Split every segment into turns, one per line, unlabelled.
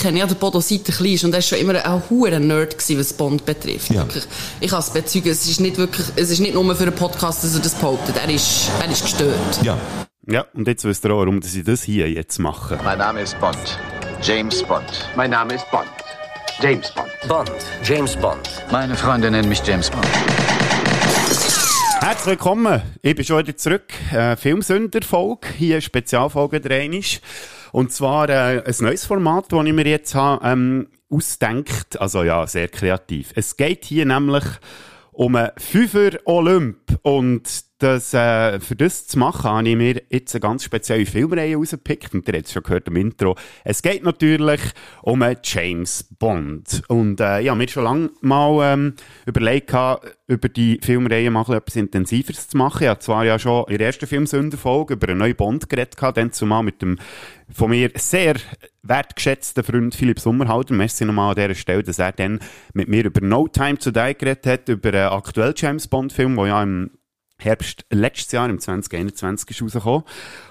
kenne ja den Bodo seit er klein ist und er war schon immer ein hoher Nerd gewesen, was Bond betrifft.
Ja.
Wirklich. Ich kann es bezeugen, es ist nicht wirklich, es ist nicht nur für einen Podcast, dass er das behauptet. Er ist, er ist gestört.
Ja.
Ja, und jetzt wisst ihr auch, warum sie das hier jetzt machen.
Mein Name ist Bond. James Bond.
Mein Name ist Bond. James Bond.
Bond, James Bond.
Meine Freunde nennen mich James Bond.
Herzlich willkommen. Ich bin schon wieder zurück. Äh, Filmsünder-Folge. Hier eine Spezialfolge dreinisch. Und zwar äh, ein neues Format, das ich mir jetzt habe, ähm, ausdenkt. Also ja, sehr kreativ. Es geht hier nämlich um einen Fünfer Olymp. Und das, äh, für das zu machen, habe ich mir jetzt eine ganz spezielle Filmreihe rausgepickt. Und ihr habt es schon gehört im Intro. Es geht natürlich um einen James Bond. Und äh, ich habe mir schon lange mal ähm, überlegt, über die Filmreihe mal etwas Intensiveres zu machen. Ich habe zwar ja schon in der ersten Filmsünderfolge über einen neuen Bond geredet, dann zumal mit dem von mir sehr wertgeschätzten Freund Philipp Sommerhalter. Merci nochmal an dieser Stelle, dass er dann mit mir über No Time to Die geredet hat, über einen aktuellen James Bond-Film, der ja im Herbst letztes Jahr, im 2021, ist rausgekommen.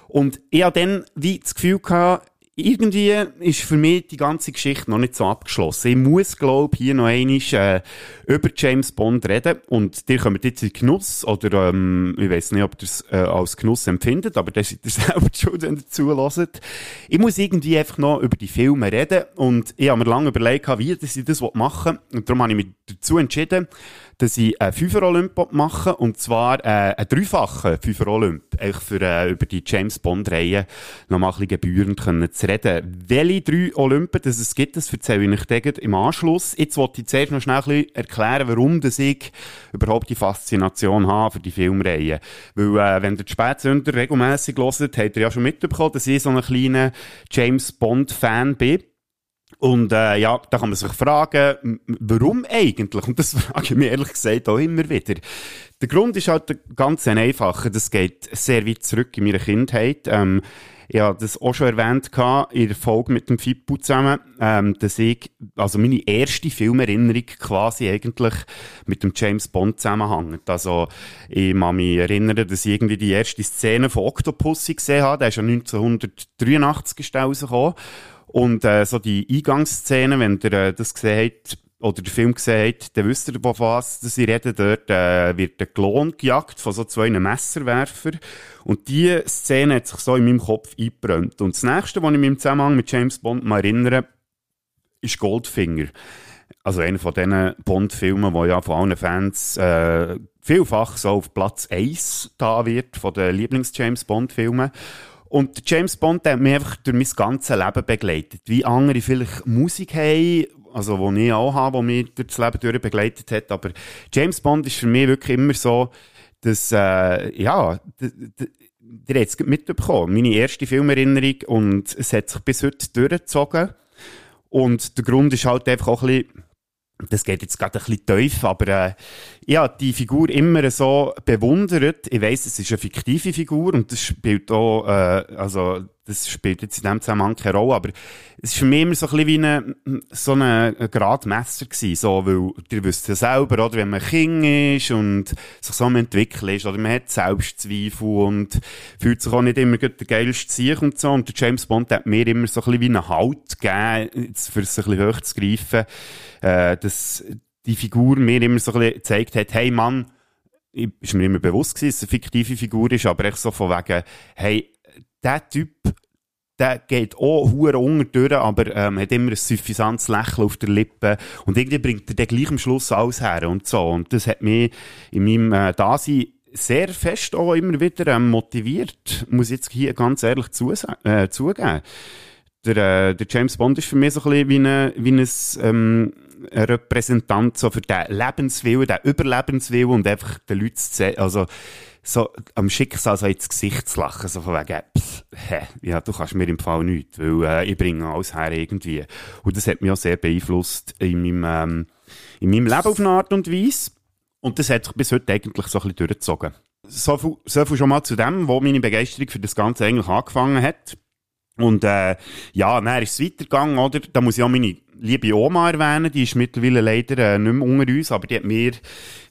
Und ich hatte dann wie das Gefühl gehabt, irgendwie ist für mich die ganze Geschichte noch nicht so abgeschlossen. Ich muss, glaube hier noch einmal äh, über James Bond reden. Und ihr kommt jetzt in Genuss, oder ähm, ich weiß nicht, ob ihr es äh, als Genuss empfindet, aber das seid ihr selber schon, wenn ihr zuhört. Ich muss irgendwie einfach noch über die Filme reden. Und ich habe mir lange überlegt, wie ich das machen will. Und darum habe ich mich dazu entschieden, dass ich einen Fünfer-Olymp mache, und zwar äh, einen dreifachen Fünfer-Olymp, für äh, über die James Bond-Reihe noch mal ein bisschen gebührend zu reden. Welche drei Olympen das es gibt, das erzähle ich euch dann im Anschluss. Jetzt wollte ich zuerst noch schnell ein bisschen erklären, warum dass ich überhaupt die Faszination habe für die Filmreihe. Weil, äh, wenn ihr die Spätsünder regelmässig hört, habt ihr ja schon mitbekommen, dass ich so ein kleiner James Bond-Fan bin. Und äh, ja, da kann man sich fragen, warum eigentlich? Und das frage ich mir ehrlich gesagt auch immer wieder. Der Grund ist halt ganz ein einfacher. Das geht sehr weit zurück in meiner Kindheit. Ähm, ich habe das auch schon erwähnt in der Folge mit dem Fippo zusammen, ähm, dass ich, also meine erste Filmerinnerung quasi eigentlich mit dem James Bond zusammenhängt. Also, ich kann mich erinnern, dass ich irgendwie die erste Szene von Octopussy gesehen habe. Der ist ja 1983 ist der rausgekommen. Und äh, so die Eingangsszene, wenn ihr äh, das gesehen habt, oder den Film gesehen habt, dann wisst ihr, von was dass ich rede. Dort äh, wird der Klon gejagt von so zwei Messerwerfern. Und diese Szene hat sich so in meinem Kopf eingebrannt. Und das Nächste, was ich mich im Zusammenhang mit James Bond mal erinnere, ist Goldfinger. Also einer von diesen Bond-Filmen, der ja von allen Fans äh, vielfach so auf Platz 1 da wird, von den Lieblings-James-Bond-Filmen. Und der James Bond der hat mich einfach durch mein ganzes Leben begleitet. Wie andere vielleicht Musik haben, also die ich auch habe, die mich durch das Leben durch begleitet hat. Aber James Bond ist für mich wirklich immer so, dass, äh, ja, d- d- ihr habt es mitbekommen, meine erste Filmerinnerung und es hat sich bis heute durchgezogen. Und der Grund ist halt einfach auch ein bisschen, das geht jetzt gerade ein bisschen tief, aber äh, habe die Figur immer so bewundert. Ich weiss, es ist eine fiktive Figur und das spielt auch, äh, also das spielt jetzt in dem Zusammenhang keine Rolle, aber es war für mich immer so ein bisschen wie eine, so ein Gradmesser gewesen, so, weil ihr wisst ja selber, oder, wenn man Kind ist und sich so am entwickeln ist, oder man hat Selbstzweifel und fühlt sich auch nicht immer gut der geilste Sieg und so, und der James Bond hat mir immer so ein bisschen wie einen Halt gegeben, jetzt für es ein bisschen hoch zu greifen, äh, dass die Figur mir immer so ein bisschen gezeigt hat, hey Mann, ist mir immer bewusst gewesen, dass es eine fiktive Figur ist, aber echt so von wegen, hey, der Typ, der geht auch hure unter durch, aber ähm, hat immer ein suffisantes Lächeln auf der Lippe und irgendwie bringt er dann gleich am Schluss alles her und so. Und das hat mich in meinem äh, Dasein sehr fest auch immer wieder ähm, motiviert, muss ich jetzt hier ganz ehrlich äh, zugeben. Der, äh, der James Bond ist für mich so ein bisschen wie, eine, wie ein, ähm, Repräsentant so für den Lebenswillen, den Überlebenswillen und einfach den Leuten zu sehen, also so am Schicksal so ins Gesicht zu lachen, so von wegen, pff, hä, ja, du kannst mir im Fall nichts, weil äh, ich bringe alles her irgendwie. Und das hat mich auch sehr beeinflusst in meinem, ähm, in meinem Leben auf eine Art und Weise. Und das hat sich bis heute eigentlich so ein bisschen durchgezogen. So viel, so viel schon mal zu dem, wo meine Begeisterung für das Ganze eigentlich angefangen hat. Und äh, ja, dann ist es weitergegangen, oder? Da muss ich auch meine liebe Oma erwähnen, die ist mittlerweile leider äh, nicht mehr unter uns, aber die hat mir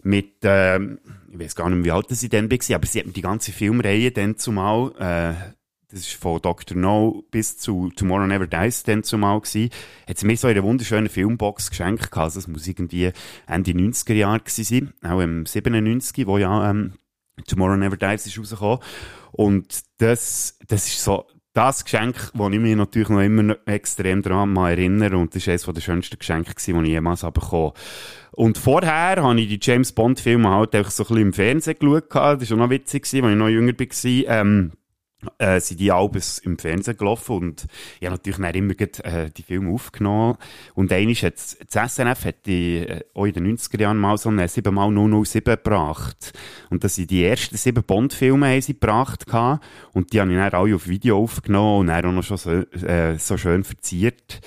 mit, äh, ich weiß gar nicht mehr, wie alt sie dann war, aber sie hat mir die ganze Filmreihe dann zumal äh, das ist von Dr. No bis zu Tomorrow Never Dies dann zumal gewesen, hat sie mir so eine wunderschöne Filmbox geschenkt gehabt. Also, das muss irgendwie Ende 90er Jahre gewesen sein, auch im 97, wo ja, ähm, Tomorrow Never Dies ist rausgekommen. Und das, das ist so, das Geschenk, das ich mich natürlich noch immer extrem daran erinnere, und das war eines der schönsten Geschenke, die ich jemals bekommen Und vorher habe ich die James Bond-Filme halt einfach so ein bisschen im Fernsehen geschaut. Das war auch noch witzig, als ich noch jünger war. Ähm, äh, sind die Albes im Fernsehen gelaufen und ich habe natürlich dann immer grad, äh, die Filme aufgenommen. Und eines hat das SNF hat die, äh, auch in den 90er Jahren mal so eine 7x007 gebracht. Und das sind die ersten sieben Bond-Filme sie gebracht gehabt. und die habe ich dann alle auf Video aufgenommen und dann auch noch schon so, äh, so schön verziert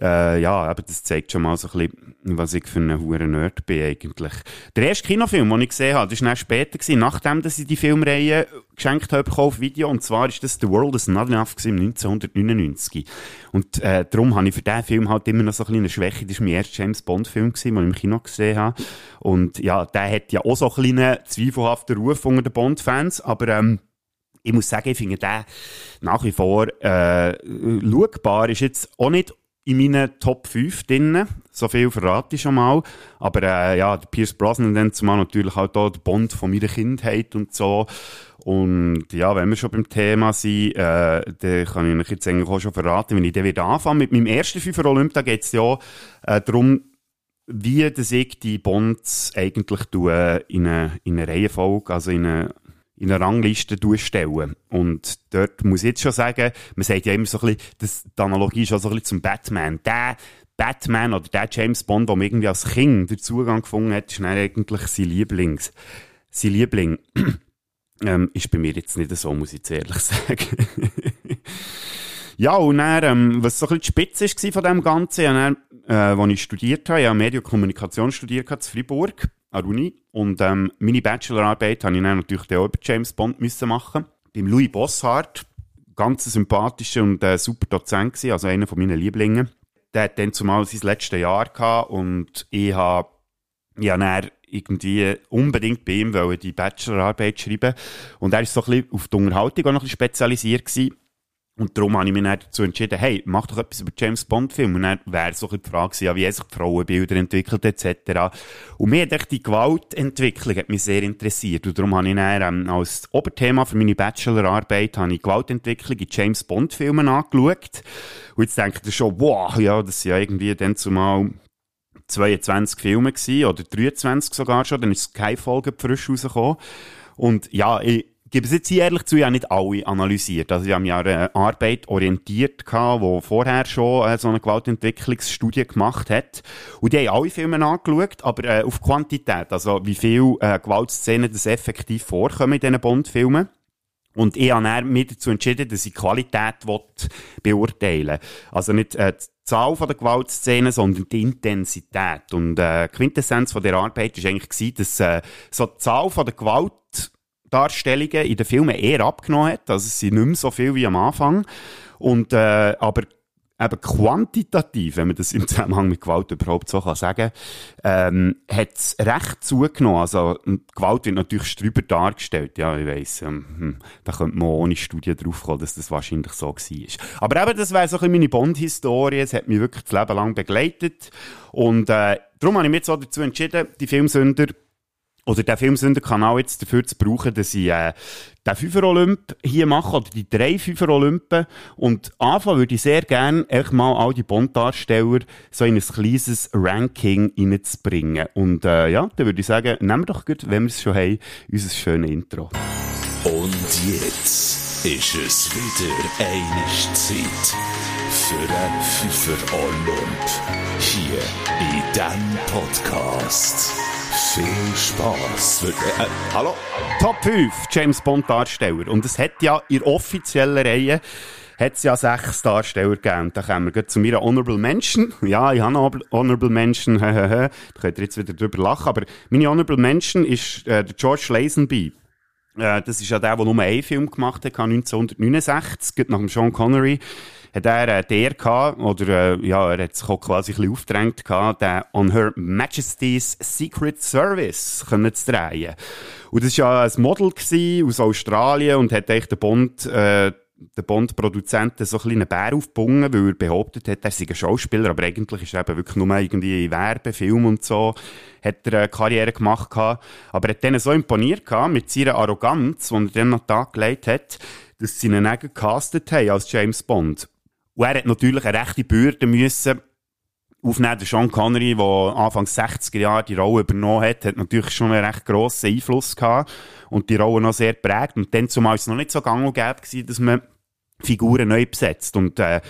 äh, ja, aber das zeigt schon mal so ein bisschen, was ich für ein hoher Nerd bin eigentlich. Der erste Kinofilm, den ich gesehen habe, das war später, gewesen, nachdem dass ich die Filmreihe geschenkt habe auf Video, und zwar ist das The World is Not Enough gewesen, 1999. Und äh, darum habe ich für diesen Film halt immer noch so ein eine Schwäche. Das war mein erster James Bond-Film, den ich im Kino gesehen habe. Und ja, der hat ja auch so einen kleinen zweifelhaften Ruf unter den Bond-Fans, aber ähm, ich muss sagen, ich finde den nach wie vor äh, schaubar. Ist jetzt auch nicht in meinen Top 5 drin. So viel verrate ich schon mal. Aber äh, ja, der Pierce Brosnan dann zumal natürlich halt auch der Bond von meiner Kindheit und so. Und ja, wenn wir schon beim Thema sind, äh, dann kann ich euch jetzt eigentlich auch schon verraten, wenn ich dann wieder anfange. Mit meinem ersten FIFA Olympia geht es ja äh, darum, wie das ich die Bonds eigentlich tue in eine, in eine Reihenfolge, also in eine in eine Rangliste stellen. Und dort muss ich jetzt schon sagen, man sagt ja immer so ein bisschen, das, die Analogie ist auch so ein bisschen zum Batman. Der Batman oder der James Bond, der irgendwie als Kind den Zugang gefunden hat, ist eigentlich sein Lieblings. Sein Liebling ähm, ist bei mir jetzt nicht so, muss ich jetzt ehrlich sagen. ja, und dann, ähm, was so ein bisschen die Spitze war von dem Ganzen, ja, dann, äh, ich studiert habe, ich habe Medienkommunikation studiert in Freiburg an der Uni. Und ähm, meine Bachelorarbeit habe ich dann natürlich auch über James Bond müssen machen. Beim Louis Bossart, ganz sympathischer und äh, super Dozent gewesen, also einer von meinen Lieblingen. Der hat dann zumal sein letztes Jahr gehabt und ich habe ja, irgendwie unbedingt bei ihm die Bachelorarbeit schreiben. Und er ist so ein bisschen auf die Unterhaltung auch noch ein bisschen spezialisiert gewesen. Und darum habe ich mich dann dazu entschieden, hey, mach doch etwas über James Bond-Film. Und dann wäre so die Frage ja, wie sich die Frauenbilder entwickelt, etc. Und mir hat die Gewaltentwicklung hat mich sehr interessiert. Und darum habe ich dann, ähm, als Oberthema für meine Bachelorarbeit, habe ich Gewaltentwicklung in James Bond-Filmen angeschaut. Und jetzt denke ich schon, wow, ja, das sind ja irgendwie dann zumal 22 Filme gewesen, oder 23 sogar schon, dann ist Folge frisch rausgekommen. Und ja, ich, gebe es jetzt hier ehrlich zu, ich habe nicht alle analysiert. Also ich habe mich an eine Arbeit orientiert, die vorher schon äh, so eine Gewaltentwicklungsstudie gemacht hat. Und die haben alle Filme angeschaut, aber äh, auf Quantität. Also wie viele äh, Gewaltszenen das effektiv vorkommen in diesen Bond-Filmen. Und ich habe mich dazu entschieden, dass ich Qualität beurteilen will. Also nicht äh, die Zahl der Gewaltszenen, sondern die Intensität. Und äh, Quintessenz von der Arbeit war eigentlich, gewesen, dass äh, so die Zahl der Gewalt Darstellungen in den Filmen eher abgenommen hat. Also es sind nicht mehr so viel wie am Anfang. Und, äh, aber eben quantitativ, wenn man das im Zusammenhang mit Gewalt überhaupt so kann sagen, ähm, hat es recht zugenommen. Also, Gewalt wird natürlich drüber dargestellt. Ja, ich weiss, ähm, hm, da könnte man ohne Studie draufkommen, dass das wahrscheinlich so war. Aber eben, das wäre so meine Bond-Historie. Es hat mich wirklich das Leben lang begleitet. Und, äh, darum habe ich mich jetzt auch dazu entschieden, die Filmsünder oder der Filmsünderkanal jetzt dafür zu brauchen, dass ich äh, den Fünfer-Olymp hier mache, oder die drei Fünfer-Olympen. Und anfangen würde ich sehr gerne echt mal all die Bond-Darsteller so in ein kleines Ranking reinzubringen. Und äh, ja, dann würde ich sagen, nehmen wir doch gut, wenn wir es schon haben, unser schönes Intro.
Und jetzt ist es wieder eine Zeit für den Fünfer-Olymp hier in diesem Podcast. Viel Spaß. Äh,
äh, hallo? Top 5 James Bond Darsteller. Und es hat ja in der offiziellen Reihe hat es ja sechs Darsteller gegeben. Da kommen wir zu mir Honorable Mention. Ja, ich habe eine Honorable Mention. da könnt ihr jetzt wieder drüber lachen. Aber meine Honorable Mention ist äh, der George Lazenby. Äh, das ist ja der, der nur einen Film gemacht hat, 1969, nach dem Sean Connery hat er äh, der gehabt, oder äh, ja, er hat sich auch quasi ein bisschen aufgedrängt gehabt, den On Her Majesty's Secret Service können zu drehen. Und das war ja ein Model aus Australien und hat eigentlich den Bond äh, der Bond-Produzenten so ein bisschen einen Bär aufgebunden, weil er behauptet hat, er sei ein Schauspieler, aber eigentlich ist er eben wirklich nur irgendwie in Werbefilm und so, hat er eine Karriere gemacht gehabt. Aber er hat denen so imponiert gehabt, mit seiner Arroganz, die er dann noch Tag gelegt hat, dass sie ihn dann gecastet haben als James Bond. Und er hat natürlich eine rechte Bürde müssen aufnehmen. Der Sean Connery, der Anfang 60er Jahre die Rolle übernommen hat, hat natürlich schon einen recht grossen Einfluss gehabt und die Rolle noch sehr prägt. Und dann zumal es noch nicht so gang und gäbe gewesen, dass man Figuren neu besetzt. Und äh,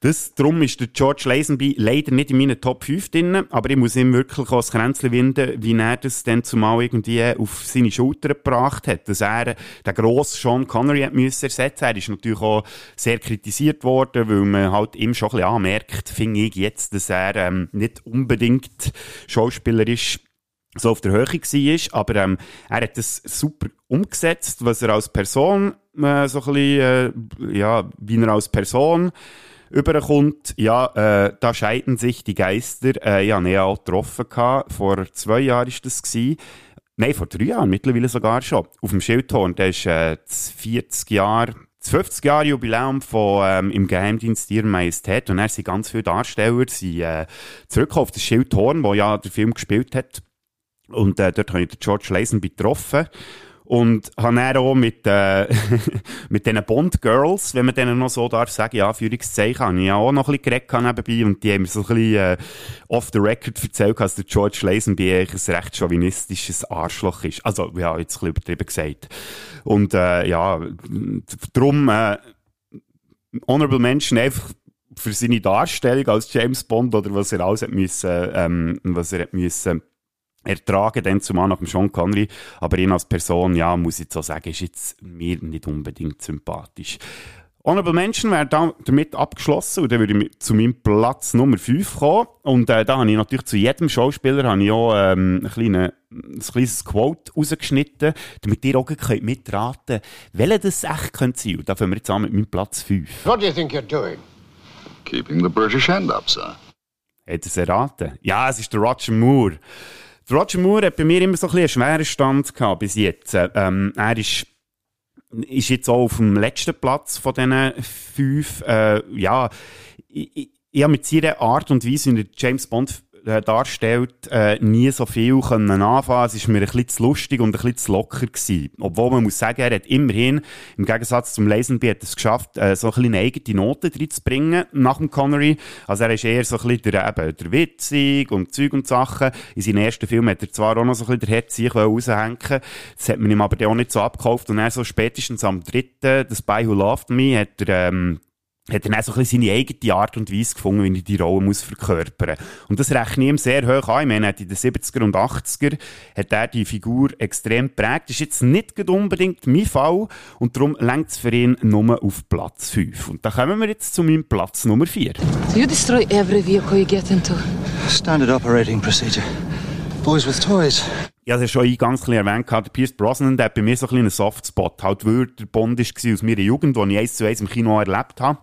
das, darum ist der George Lazenby leider nicht in meinen Top 5 drin, aber ich muss ihm wirklich auch das Kränzchen winden, wie er das dann zumal irgendwie auf seine Schulter gebracht hat, dass er den grossen Sean Connery hat müssen ersetzen. Er ist natürlich auch sehr kritisiert worden, weil man halt ihm schon ein bisschen anmerkt, finde ich jetzt, dass er ähm, nicht unbedingt Schauspieler ist, so auf der Höhe war, aber ähm, er hat das super umgesetzt, was er als Person äh, so ein bisschen, äh, ja, wie er als Person überkommt, ja, äh, da scheiden sich die Geister. Äh, ich hatte ihn auch getroffen, gehabt. vor zwei Jahren war das. Gewesen. Nein, vor drei Jahren mittlerweile sogar schon. Auf dem Schildhorn, der ist äh, 40 Jahre das 50 Jahre Jubiläum von ähm, im Geheimdienst Ihrer Majestät und er sind ganz viele Darsteller sind, äh, zurückgekommen auf das Schildhorn, wo ja der Film gespielt hat und äh, dort habe ich den George Lazenby getroffen. Und habe dann auch mit, äh, mit diesen Bond-Girls, wenn man denen noch so darf sagen, ja, Führungszeichen, habe ich ja auch noch ein bisschen geredet nebenbei und die haben mir so ein bisschen äh, off the record erzählt, dass der George Lazenby eigentlich ein recht chauvinistisches Arschloch ist. Also, ja, jetzt ein bisschen übertrieben gesagt. Und äh, ja, darum äh, Honorable Mention einfach für seine Darstellung als James Bond oder was er alles hat müssen, ähm, was er hat müssen ertragen, dann zumal nach dem Sean Connery. Aber ihn als Person, ja, muss ich so sagen, ist jetzt mir nicht unbedingt sympathisch. Honorable Mention wäre da damit abgeschlossen und dann würde ich zu meinem Platz Nummer 5 kommen. Und äh, da habe ich natürlich zu jedem Schauspieler habe ich auch, ähm, ein, kleine, ein kleines Quote rausgeschnitten, damit ihr auch könnt mitraten welcher das echt könnte sein. Und da fangen wir jetzt an mit meinem Platz 5.
What do you think you're doing?
Keeping the British hand up, sir.
Hat er es erraten? Ja, es ist der Roger Moore. Der Roger Moore hat bei mir immer so ein bisschen einen schweren Stand gehabt bis jetzt. Ähm, er ist, ist jetzt auch auf dem letzten Platz von diesen fünf. Äh, ja, ich, ich, ich habe mit seiner Art und Weise, wie er James Bond darstellt, äh, nie so viel können anfangen. Es ist mir ein bisschen zu lustig und ein bisschen zu locker gewesen. Obwohl man muss sagen, er hat immerhin, im Gegensatz zum Lazenby, hat es geschafft, äh, so ein bisschen eigene Note reinzubringen nach dem Connery. Also er ist eher so ein bisschen der, eben, der Witzig und Zeug und Sachen. In seinem ersten Film hat er zwar auch noch so ein bisschen der Herzig raushängen Das hat man ihm aber auch nicht so abgekauft. Und er so spätestens am dritten, das Spy Who Loved Me, hat er, ähm, hat dann auch so ein bisschen seine eigene Art und Weise gefunden, wie er die Rolle muss verkörpern Und das rechne ich ihm sehr hoch an. Ich meine, in den 70er und 80er hat er die Figur extrem geprägt. Das ist jetzt nicht unbedingt mein Fall und darum längt es für ihn nur auf Platz 5. Und da kommen wir jetzt zu meinem Platz Nummer 4.
Do you destroy every vehicle you get into?
Standard operating procedure. Boys with toys.
Ich habe es schon eingangs ein erwähnt, der Pierce Brosnan, der hat bei mir so ein bisschen einen Softspot. Halt, weil der Bond war aus meiner Jugend, den ich eins zu eins im Kino erlebt habe.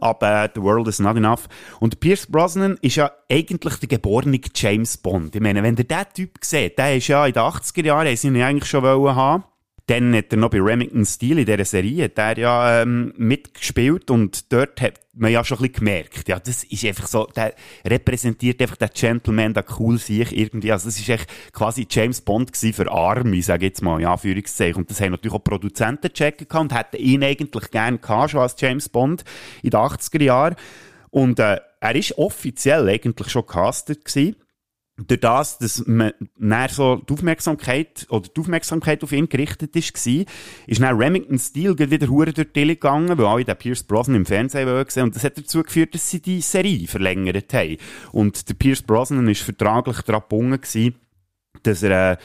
Aber The World is Not Enough. Und Pierce Brosnan ist ja eigentlich der geborene James Bond. Ich meine, wenn ihr diesen Typ seht, der ist ja in den 80er Jahren, haben sie ihn eigentlich schon haben. Dann hat er noch bei Remington Steel in dieser Serie, hat er ja ähm, mitgespielt und dort hat man ja schon ein bisschen gemerkt, ja, das ist einfach so, der repräsentiert einfach den Gentleman, der cool sich irgendwie, also das ist echt quasi James Bond für Arme, sage ich jetzt mal, ja, Führungszeichen. Und das haben natürlich auch Produzenten checken gehabt und hätten ihn eigentlich gern gehabt, schon als James Bond in den 80er Jahren. Und äh, er ist offiziell eigentlich schon castet gewesen durch das, dass man näher so die Aufmerksamkeit oder die Aufmerksamkeit auf ihn gerichtet ist, war, ist dann Remington Steel wieder hure durch die Tele gegangen, weil alle den Pierce Brosnan im Fernsehen gesehen und das hat dazu geführt, dass sie die Serie verlängert haben. Und der Pierce Brosnan ist vertraglich daran gebunden dass er äh,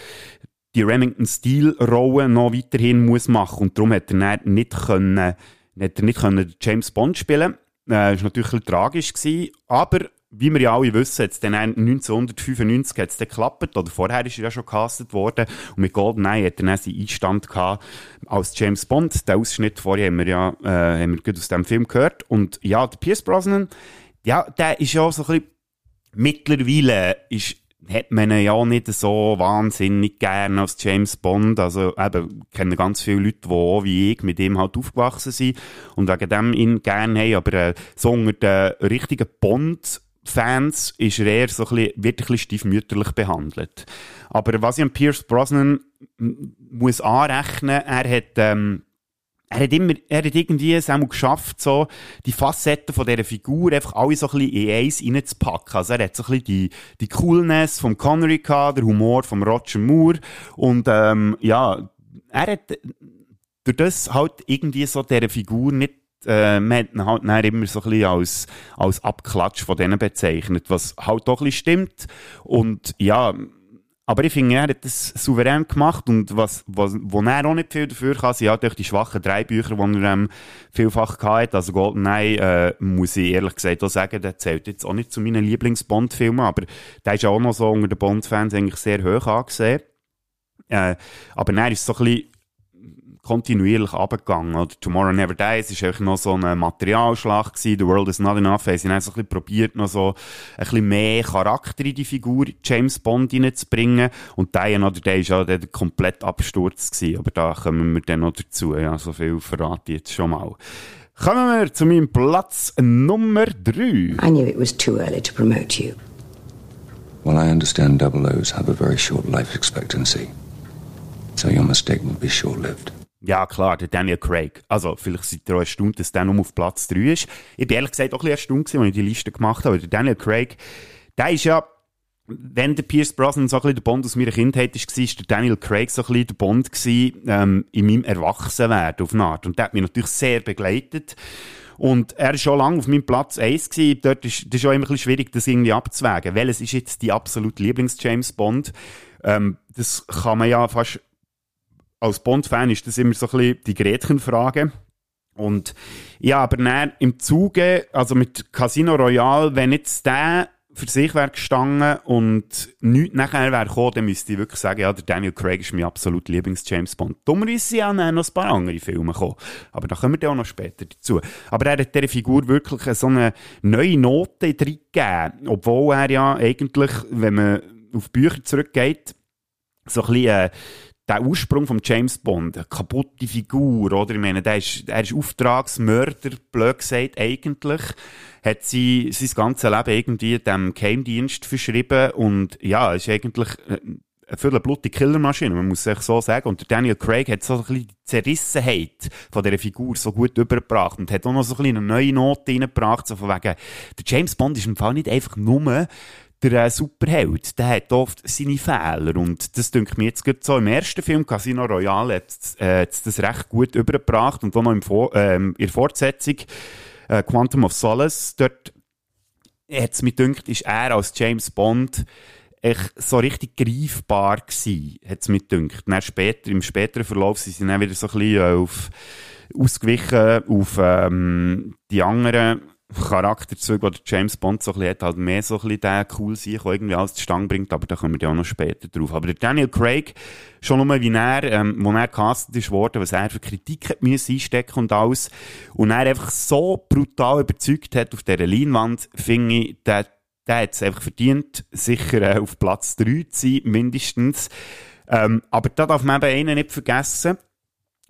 die Remington Steel Rolle noch weiterhin muss machen und darum hat er nicht können, hat er nicht können James Bond spielen. Äh, ist natürlich ein tragisch gewesen, aber wie wir ja alle wissen, hat es dann 1995 hat's dann geklappt, oder vorher ist er ja schon gecastet worden, und mit GoldenEye hat er dann seinen Einstand gehabt als James Bond. Den Ausschnitt vorher haben wir ja, äh, haben wir gut aus dem Film gehört. Und ja, der Pierce Brosnan, ja, der ist ja so ein bisschen, mittlerweile ist hat man ihn ja nicht so wahnsinnig gern als James Bond. Also eben, kennen ganz viele Leute, die auch wie ich mit ihm halt aufgewachsen sind und wegen dem ihn gern haben. Aber äh, so unter den richtigen Bond Fans ist er eher so ein bisschen, stiefmütterlich behandelt. Aber was ich an Pierce Brosnan muss anrechnen, er hat, ähm, er hat immer, er hat irgendwie es auch geschafft, so, die Facetten von dieser Figur einfach alle so ein in eins reinzupacken. Also er hat so ein die, die Coolness vom Connery gehabt, der Humor vom Roger Moore und, ähm, ja, er hat durch das halt irgendwie so dieser Figur nicht äh, man hat ihn halt immer so ein bisschen als, als Abklatsch von denen bezeichnet, was halt doch ein bisschen stimmt. Und ja, aber ich finde, er hat das souverän gemacht und was, was, wo er auch nicht viel dafür kann, sind halt durch die schwachen drei Bücher, die er ähm, vielfach gehabt Also GoldenEye, äh, muss ich ehrlich gesagt auch sagen, der zählt jetzt auch nicht zu meinen Lieblings-Bond-Filmen, aber der ist auch noch so unter den Bond-Fans eigentlich sehr hoch angesehen. Äh, aber dann ist so ein bisschen kontinuierlich abgegangen. Oder Tomorrow Never Dies ist einfach noch so eine Materialschlacht gewesen. The World is not enough. Haben sie dann so ein bisschen probiert, noch so ein bisschen mehr Charakter in die Figur James Bond reinzubringen. Und Die Another Day ist ja der komplett Absturz gewesen. Aber da kommen wir dann noch dazu. Ja, so viel verrate ich jetzt schon mal. Kommen wir zu meinem Platz Nummer 3.
I knew it was too early to promote you.
Well, I understand double O's have a very short life expectancy. So your mistake will be short lived.
Ja, klar, der Daniel Craig. Also, vielleicht seid ihr auch erstaunt, dass der nur auf Platz 3 ist. Ich bin ehrlich gesagt auch ein bisschen erstaunt als ich die Liste gemacht habe. Der Daniel Craig, der ist ja, wenn der Pierce Brosnan so ein bisschen der Bond aus meiner Kindheit war, war der Daniel Craig so ein bisschen der Bond gewesen, ähm, in meinem Erwachsenwerden auf eine Art. Und der hat mich natürlich sehr begleitet. Und er ist schon lange auf meinem Platz 1 gewesen. Dort ist, ist auch immer ein bisschen schwierig, das irgendwie abzuwägen. Welches ist jetzt die absolute Lieblings-James Bond? Ähm, das kann man ja fast als Bond-Fan ist das immer so ein bisschen die Gretchenfrage. Und ja, aber dann im Zuge, also mit Casino Royale, wenn jetzt der für sich wäre gestanden und nichts nachher wäre gekommen, dann müsste ich wirklich sagen, ja, der Daniel Craig ist mein absolut Lieblings-James Bond. Dummerweise sind ja noch ein paar andere Filme gekommen. Aber da kommen wir dann auch noch später dazu. Aber er hat dieser Figur wirklich so eine neue Note drin gegeben, obwohl er ja eigentlich, wenn man auf Bücher zurückgeht, so ein bisschen, äh, der Ursprung von James Bond, eine kaputte Figur, oder? Ich meine, der ist, er ist Auftragsmörder, blöd gesagt, eigentlich. Hat sie sein ganzes Leben irgendwie dem Geheimdienst verschrieben und ja, ist eigentlich äh, eine völlig blutige Killermaschine, man muss es so sagen. Und Daniel Craig hat so ein bisschen die Zerrissenheit von dieser Figur so gut übergebracht und hat auch noch so ein bisschen eine neue Note reingebracht, so von wegen, der James Bond ist im Fall nicht einfach nur der äh, Superheld, der hat oft seine Fehler und das denke mir jetzt gerade so im ersten Film Casino Royale hat äh, das recht gut übergebracht und auch noch im Vor ähm, in der Fortsetzung äh, Quantum of Solace, dort hat es mir gedacht, ist er als James Bond echt so richtig greifbar gewesen, hat es mir gedacht. Dann später, im späteren Verlauf sind sie dann wieder so ein bisschen äh, auf, ausgewichen auf ähm, die anderen Charakterzüge, die James Bond so ein bisschen hat, halt mehr so ein bisschen der cool sein, der irgendwie alles zustande bringt, aber da kommen wir ja auch noch später drauf. Aber der Daniel Craig, schon nur wie er, ähm, wo er castet ist worden, was er für Kritik hat müssen einstecken und alles, und er einfach so brutal überzeugt hat auf dieser Leinwand, finde ich, der, der hat es einfach verdient, sicher äh, auf Platz 3 zu sein, mindestens. Ähm, aber da darf man eben einen nicht vergessen,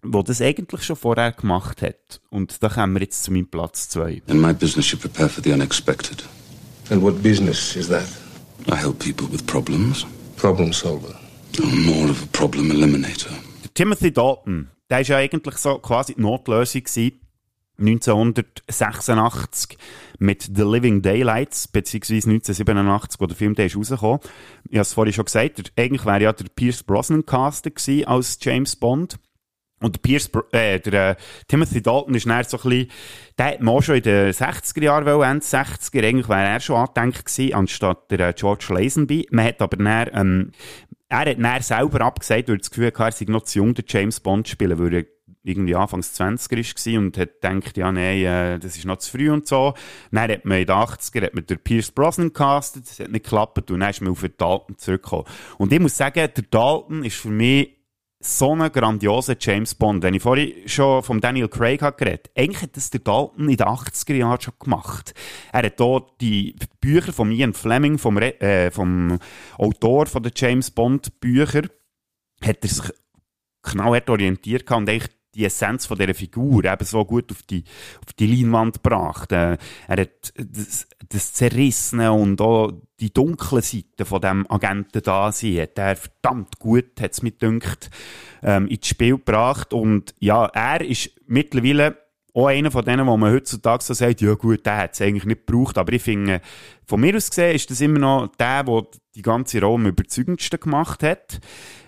der das eigentlich schon vorher gemacht hat. Und da kommen wir jetzt zu meinem Platz 2.
In my business, you prepare for the unexpected.
And what business is that?
I help people with problems.
Problem solver.
I'm more of a problem eliminator.
Der Timothy Dalton, der ist ja eigentlich so quasi die Notlösung gewesen, 1986 mit The Living Daylights, beziehungsweise 1987, wo der Film der ist rausgekommen. Ich habe es vorhin schon gesagt, eigentlich wäre ja der Pierce Brosnan castet gewesen als James Bond. Und der, Pierce, äh, der äh, Timothy Dalton ist dann so ein bisschen, der hat man auch schon in den 60er Jahren, wollen, Ende 60er, eigentlich wäre er schon angedenkt gewesen, anstatt der äh, George Lazenby. Man hat aber dann, ähm, er hat dann selber abgesagt, weil das Gefühl hatte, er sei noch zu jung, den James Bond zu spielen, weil er irgendwie anfangs 20er war und hat gedacht, ja, nein, äh, das ist noch zu früh und so. Dann hat man in den 80er hat man den Pierce Brosnan castet, das hat nicht geklappt und dann ist man auf den Dalton zurückgekommen. Und ich muss sagen, der Dalton ist für mich so einen grandiosen James Bond. Wenn ich vorhin schon von Daniel Craig habe geredet, eigentlich hat das der Dalton in den 80er Jahren schon gemacht. Er hat hier die Bücher von Ian Fleming, vom, äh, vom Autor von den James Bond Bücher, hat er sich knallhart orientiert und eigentlich die Essenz von dieser Figur eben so gut auf die, auf die Leinwand gebracht. Äh, er hat das, das Zerrissene und auch die dunkle Seite von dem Agenten da sein, hat er verdammt gut, hat es mir gedacht, ähm, ins Spiel gebracht. Und ja, er ist mittlerweile auch einer von denen, wo man heutzutage so sagt, ja gut, der hat es eigentlich nicht gebraucht, aber ich finde, von mir aus gesehen ist das immer noch der, der die ganze Rolle am überzeugendsten gemacht hat.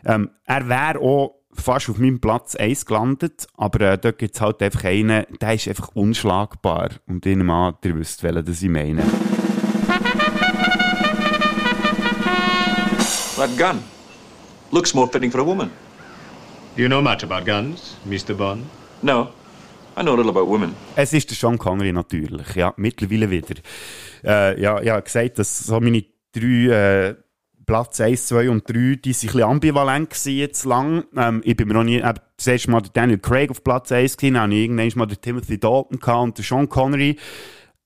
Ähm, er wäre auch fast auf meinem Platz 1 gelandet, aber äh, dort gibt es halt einfach einen, der ist einfach unschlagbar. Und ich nehme an, ihr wisst, welchen ich meine.
That gun looks more fitting for a woman.
Do you know much about guns, Mr. Bond?
No, I know a little about women.
Es ist der Sean Connery natürlich, ja, mittlerweile wieder. Äh, ja, ich habe gesagt, dass so meine drei äh, Platz 1, 2 und 3, die waren ein bisschen ambivalent gewesen jetzt lang. Ähm, ich bin mir noch nie, äh, das erste Mal der Daniel Craig auf Platz 1 gesehen, dann habe ich irgendwann mal den Timothy Dalton gehabt und den Sean Connery.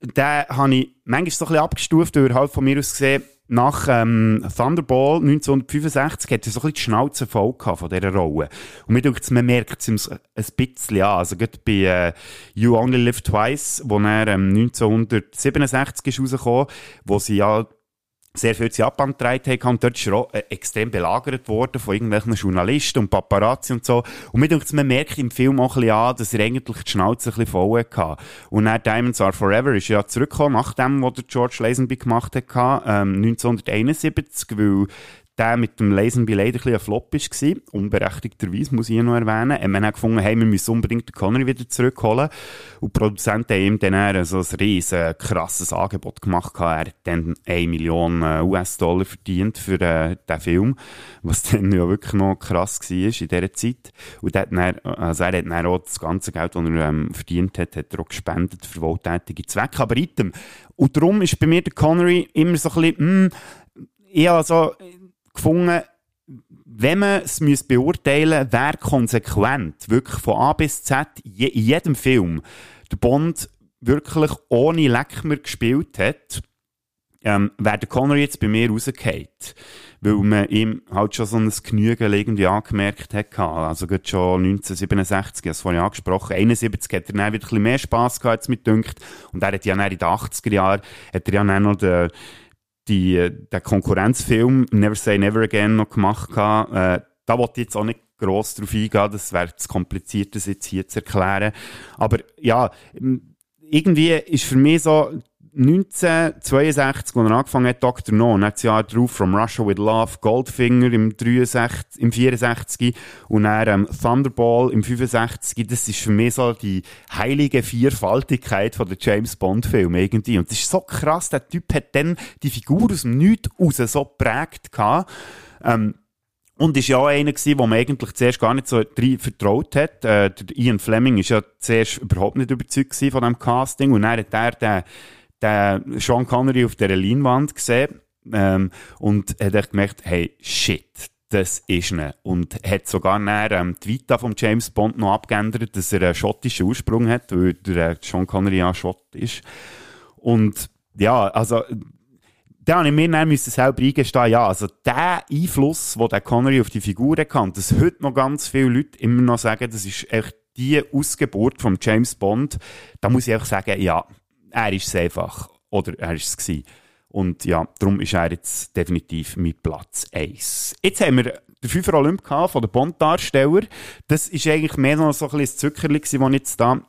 Den habe ich manchmal so ein bisschen abgestuft, weil er halt von mir aus gesehen, nach ähm, Thunderball 1965 hat er so ein bisschen die Schnauze voll von dieser Rolle. Und mir denkt, man merkt es ihm ein bisschen an. Also gerade bei äh, You Only Live Twice, wo er ähm, 1967 ist rausgekommen, wo sie ja sehr viel zu Japan getragen haben. Und dort ist er äh, extrem belagert worden von irgendwelchen Journalisten und Paparazzi und so. Und mir denkt, man merkt im Film auch ein bisschen an, dass er eigentlich die Schnauze ein bisschen voll hatte. Und dann Diamonds Are Forever ist ja zurückgekommen, nach dem, was George Lazenby gemacht hat, ähm, 1971, weil der mit dem Lazenby leider ein bisschen ein Flop war. Unberechtigterweise, muss ich noch erwähnen. Und wir haben gefunden, hey, wir müssen unbedingt den Connery wieder zurückholen. Und die Produzenten haben ihm dann so ein riesen, krasses Angebot gemacht. Er hat dann 1 Million äh, US-Dollar verdient für äh, den Film, was dann ja wirklich noch krass war in dieser Zeit. Und hat dann, also er hat dann auch das ganze Geld, das er ähm, verdient hat, hat er auch gespendet für wohltätige Zwecke. Aber item. Und darum ist bei mir der Connery immer so ein bisschen, mh, ich also, gefunden, wenn man es beurteilen müsste, wer konsequent, wirklich von A bis Z, je, in jedem Film, der Bond wirklich ohne Leckmer gespielt hat, ähm, wäre der Connery jetzt bei mir rausgefallen. Weil man ihm halt schon so ein Genügen irgendwie angemerkt hat. Also gerade schon 1967, ich habe es vorhin angesprochen, 71 hat er dann wieder ein bisschen mehr Spass gehabt, als mit dünkt. Und er hat ja dann in den 80er Jahren, hat er ja dann noch den, die, den Konkurrenzfilm Never Say Never Again noch gemacht Äh, da wollte ich jetzt auch nicht gross drauf eingehen, das wäre zu kompliziert, das jetzt hier zu erklären. Aber ja, irgendwie ist für mich so 1962, als er angefangen hat, Dr. No, hat das Jahr drauf From Russia with Love, Goldfinger im, 63, im 64 und dann ähm, Thunderball im 65. Das ist für mich so die heilige Vierfaltigkeit von der James Bond Film irgendwie. Und das ist so krass, der Typ hat dann die Figur aus dem Nichts raus so geprägt gehabt. Ähm, und ist ja auch einer gewesen, wo man eigentlich zuerst gar nicht so vertraut hat. Äh, Ian Fleming ist ja zuerst überhaupt nicht überzeugt von dem Casting und dann hat er den den Sean Connery auf dieser Leinwand gesehen ähm, und hat gemerkt, hey, shit, das ist ne Und hat sogar näher ähm, die Vita von James Bond noch abgeändert, dass er einen schottischen Ursprung hat, weil der äh, Sean Connery ja Schott ist. Und ja, also da habe ich mir dann müssen selber eingestehen, ja, also der Einfluss, den der Connery auf die Figur hat, dass heute noch ganz viele Leute immer noch sagen, das ist echt die Ausgeburt von James Bond, da muss ich einfach sagen, ja, er ist es einfach. Oder er ist es gewesen. Und ja, darum ist er jetzt definitiv mit Platz 1. Jetzt haben wir den 5 Olymp von den Bond-Darsteller. Das ist eigentlich mehr noch so ein bisschen das Zuckerli, das ich jetzt da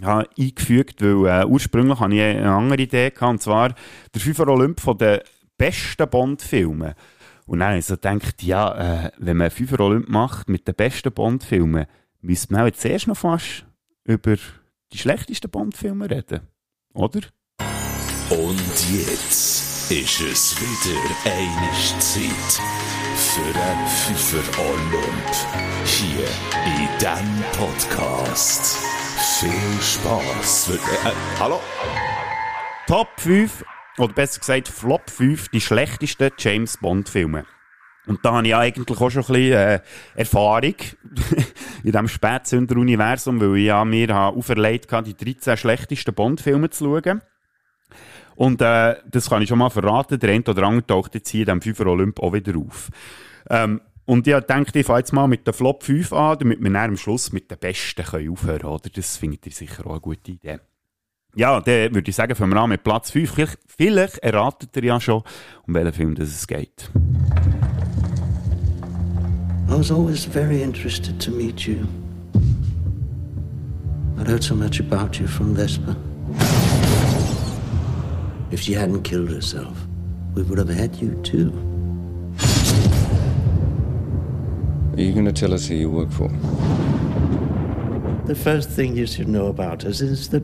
ja, eingefügt weil äh, ursprünglich hatte ich eine andere Idee, gehabt, und zwar der 5 Olymp von den besten Bond-Filmen. Und dann habe ich gedacht, ja, äh, wenn man 5 Olymp macht mit den besten Bond-Filmen, müsste man jetzt erst noch fast über die schlechtesten Bond-Filme reden. Oder?
Und jetzt ist es wieder eine Zeit für einen Pfeffer Olymp. Hier in diesem Podcast. Viel Spaß. Äh,
hallo? Top 5, oder besser gesagt Flop 5, die schlechtesten James Bond Filme. Und da habe ich eigentlich auch schon ein bisschen äh, Erfahrung in diesem Spätsünder-Universum, weil ich ja mir auferlegt habe, die 13 schlechtesten Bond-Filme zu schauen. Und äh, das kann ich schon mal verraten, der eine oder andere taucht jetzt hier in diesem 5 Olymp auch wieder auf. Ähm, und ich denke, ich fange jetzt mal mit der Flop 5 an, damit wir dann am Schluss mit den Besten können aufhören können. Das findet ihr sicher auch eine gute Idee. Ja, dann würde ich sagen, fangen wir an mit Platz 5. Vielleicht, vielleicht erratet ihr ja schon, um welchen Film das es geht.
I was always very interested to meet you. I'd heard so much about you from Vespa. If she hadn't killed herself, we would have had you too.
Are you going to tell us who you work for?
The first thing you should know about us is that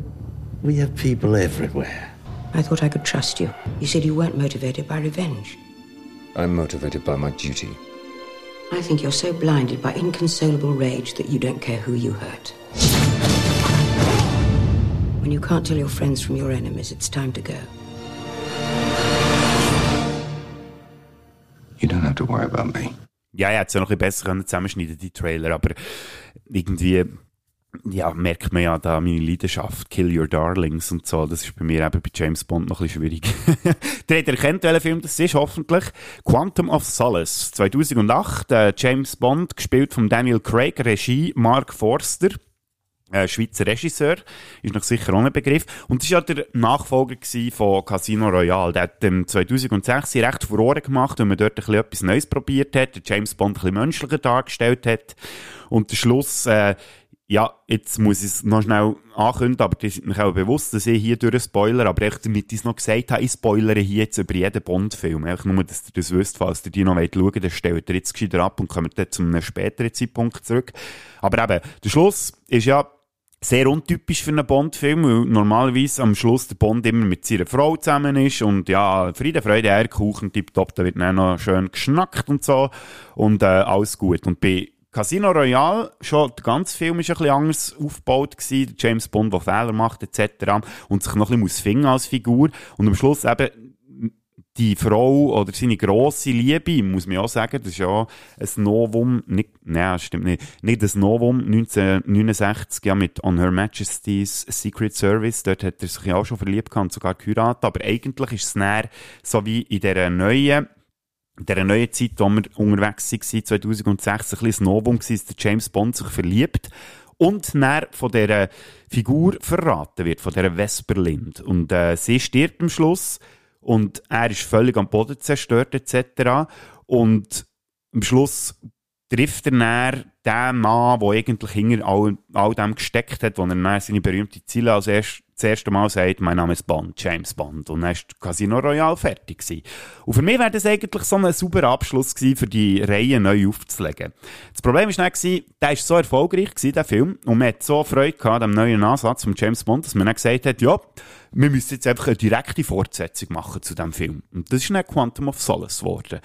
we have people everywhere.
I thought I could trust you. You said you weren't motivated by revenge.
I'm motivated by my duty.
I think you're so blinded by inconsolable rage that you don't care who you hurt. When you can't tell your friends from your enemies, it's time to go.
You don't have to worry about me.
Ja, er hätte es ja noch ein bisschen besser zusammenschneiden die Trailer, aber irgendwie ja, merkt man ja da meine Leidenschaft, Kill Your Darlings und so, das ist bei mir eben bei James Bond noch ein bisschen schwierig. Der hat welcher Film das ist, hoffentlich. Quantum of Solace, 2008, äh, James Bond, gespielt von Daniel Craig, Regie Mark Forster. Äh, Schweizer Regisseur, ist noch sicher ohne Begriff. Und das war ja der Nachfolger von Casino Royale. Der hat ähm, 2006 recht Furore gemacht, weil man dort ein bisschen etwas Neues probiert hat, der James Bond ein bisschen menschlicher dargestellt hat. Und der Schluss, äh, ja, jetzt muss ich es noch schnell ankündigen, aber das ist mir auch bewusst, dass ich hier durch Spoiler, aber echt damit ich es noch gesagt habe, ich spoilere hier jetzt über jeden Bond-Film. Einfach nur, dass ihr das wisst, falls ihr die noch wollt schauen, dann stellt ihr jetzt gescheiter ab und kommt dann zu einem späteren Zeitpunkt zurück. Aber eben, der Schluss ist ja sehr untypisch für einen Bond-Film, weil normalerweise am Schluss der Bond immer mit seiner Frau zusammen ist und ja, Friede, Freude, Eierkuchen, tipptopp, da wird dann noch schön geschnackt und so und äh, alles gut. Und bei Casino Royale, schon der ganze Film ist ein bisschen anders aufgebaut gewesen, James Bond, der Fehler macht etc. und sich noch ein bisschen finden als Figur. Und am Schluss eben die Frau oder seine grosse Liebe, muss man auch sagen, das ist ja ein Novum, nicht, nein, stimmt nicht, nicht ein Novum, 1969, ja, mit On Her Majesty's Secret Service, dort hat er sich ja auch schon verliebt gehabt sogar geheiratet, aber eigentlich ist es näher so wie in dieser neuen in dieser neuen Zeit, wo wir unterwegs waren, 2006, ein bisschen Novum war, dass James Bond sich verliebt und dann von dieser Figur verraten wird, von dieser Vesperlind. Und äh, sie stirbt am Schluss und er ist völlig am Boden zerstört etc. Und am Schluss trifft er dann den Mann, der eigentlich hinter all, all dem gesteckt hat, wo er dann seine berühmte Ziele als erst, das erste Mal sagt, mein Name ist Bond, James Bond. Und dann ist Casino Royale fertig gewesen. Und für mich wäre das eigentlich so ein super Abschluss gewesen, für die Reihe neu aufzulegen. Das Problem war dann, der war so erfolgreich gewesen, der Film, und man hat so Freude gehabt am neuen Ansatz von James Bond, dass man dann gesagt hat, ja, wir müssen jetzt einfach eine direkte Fortsetzung machen zu diesem Film. Und das ist dann Quantum of Solace geworden.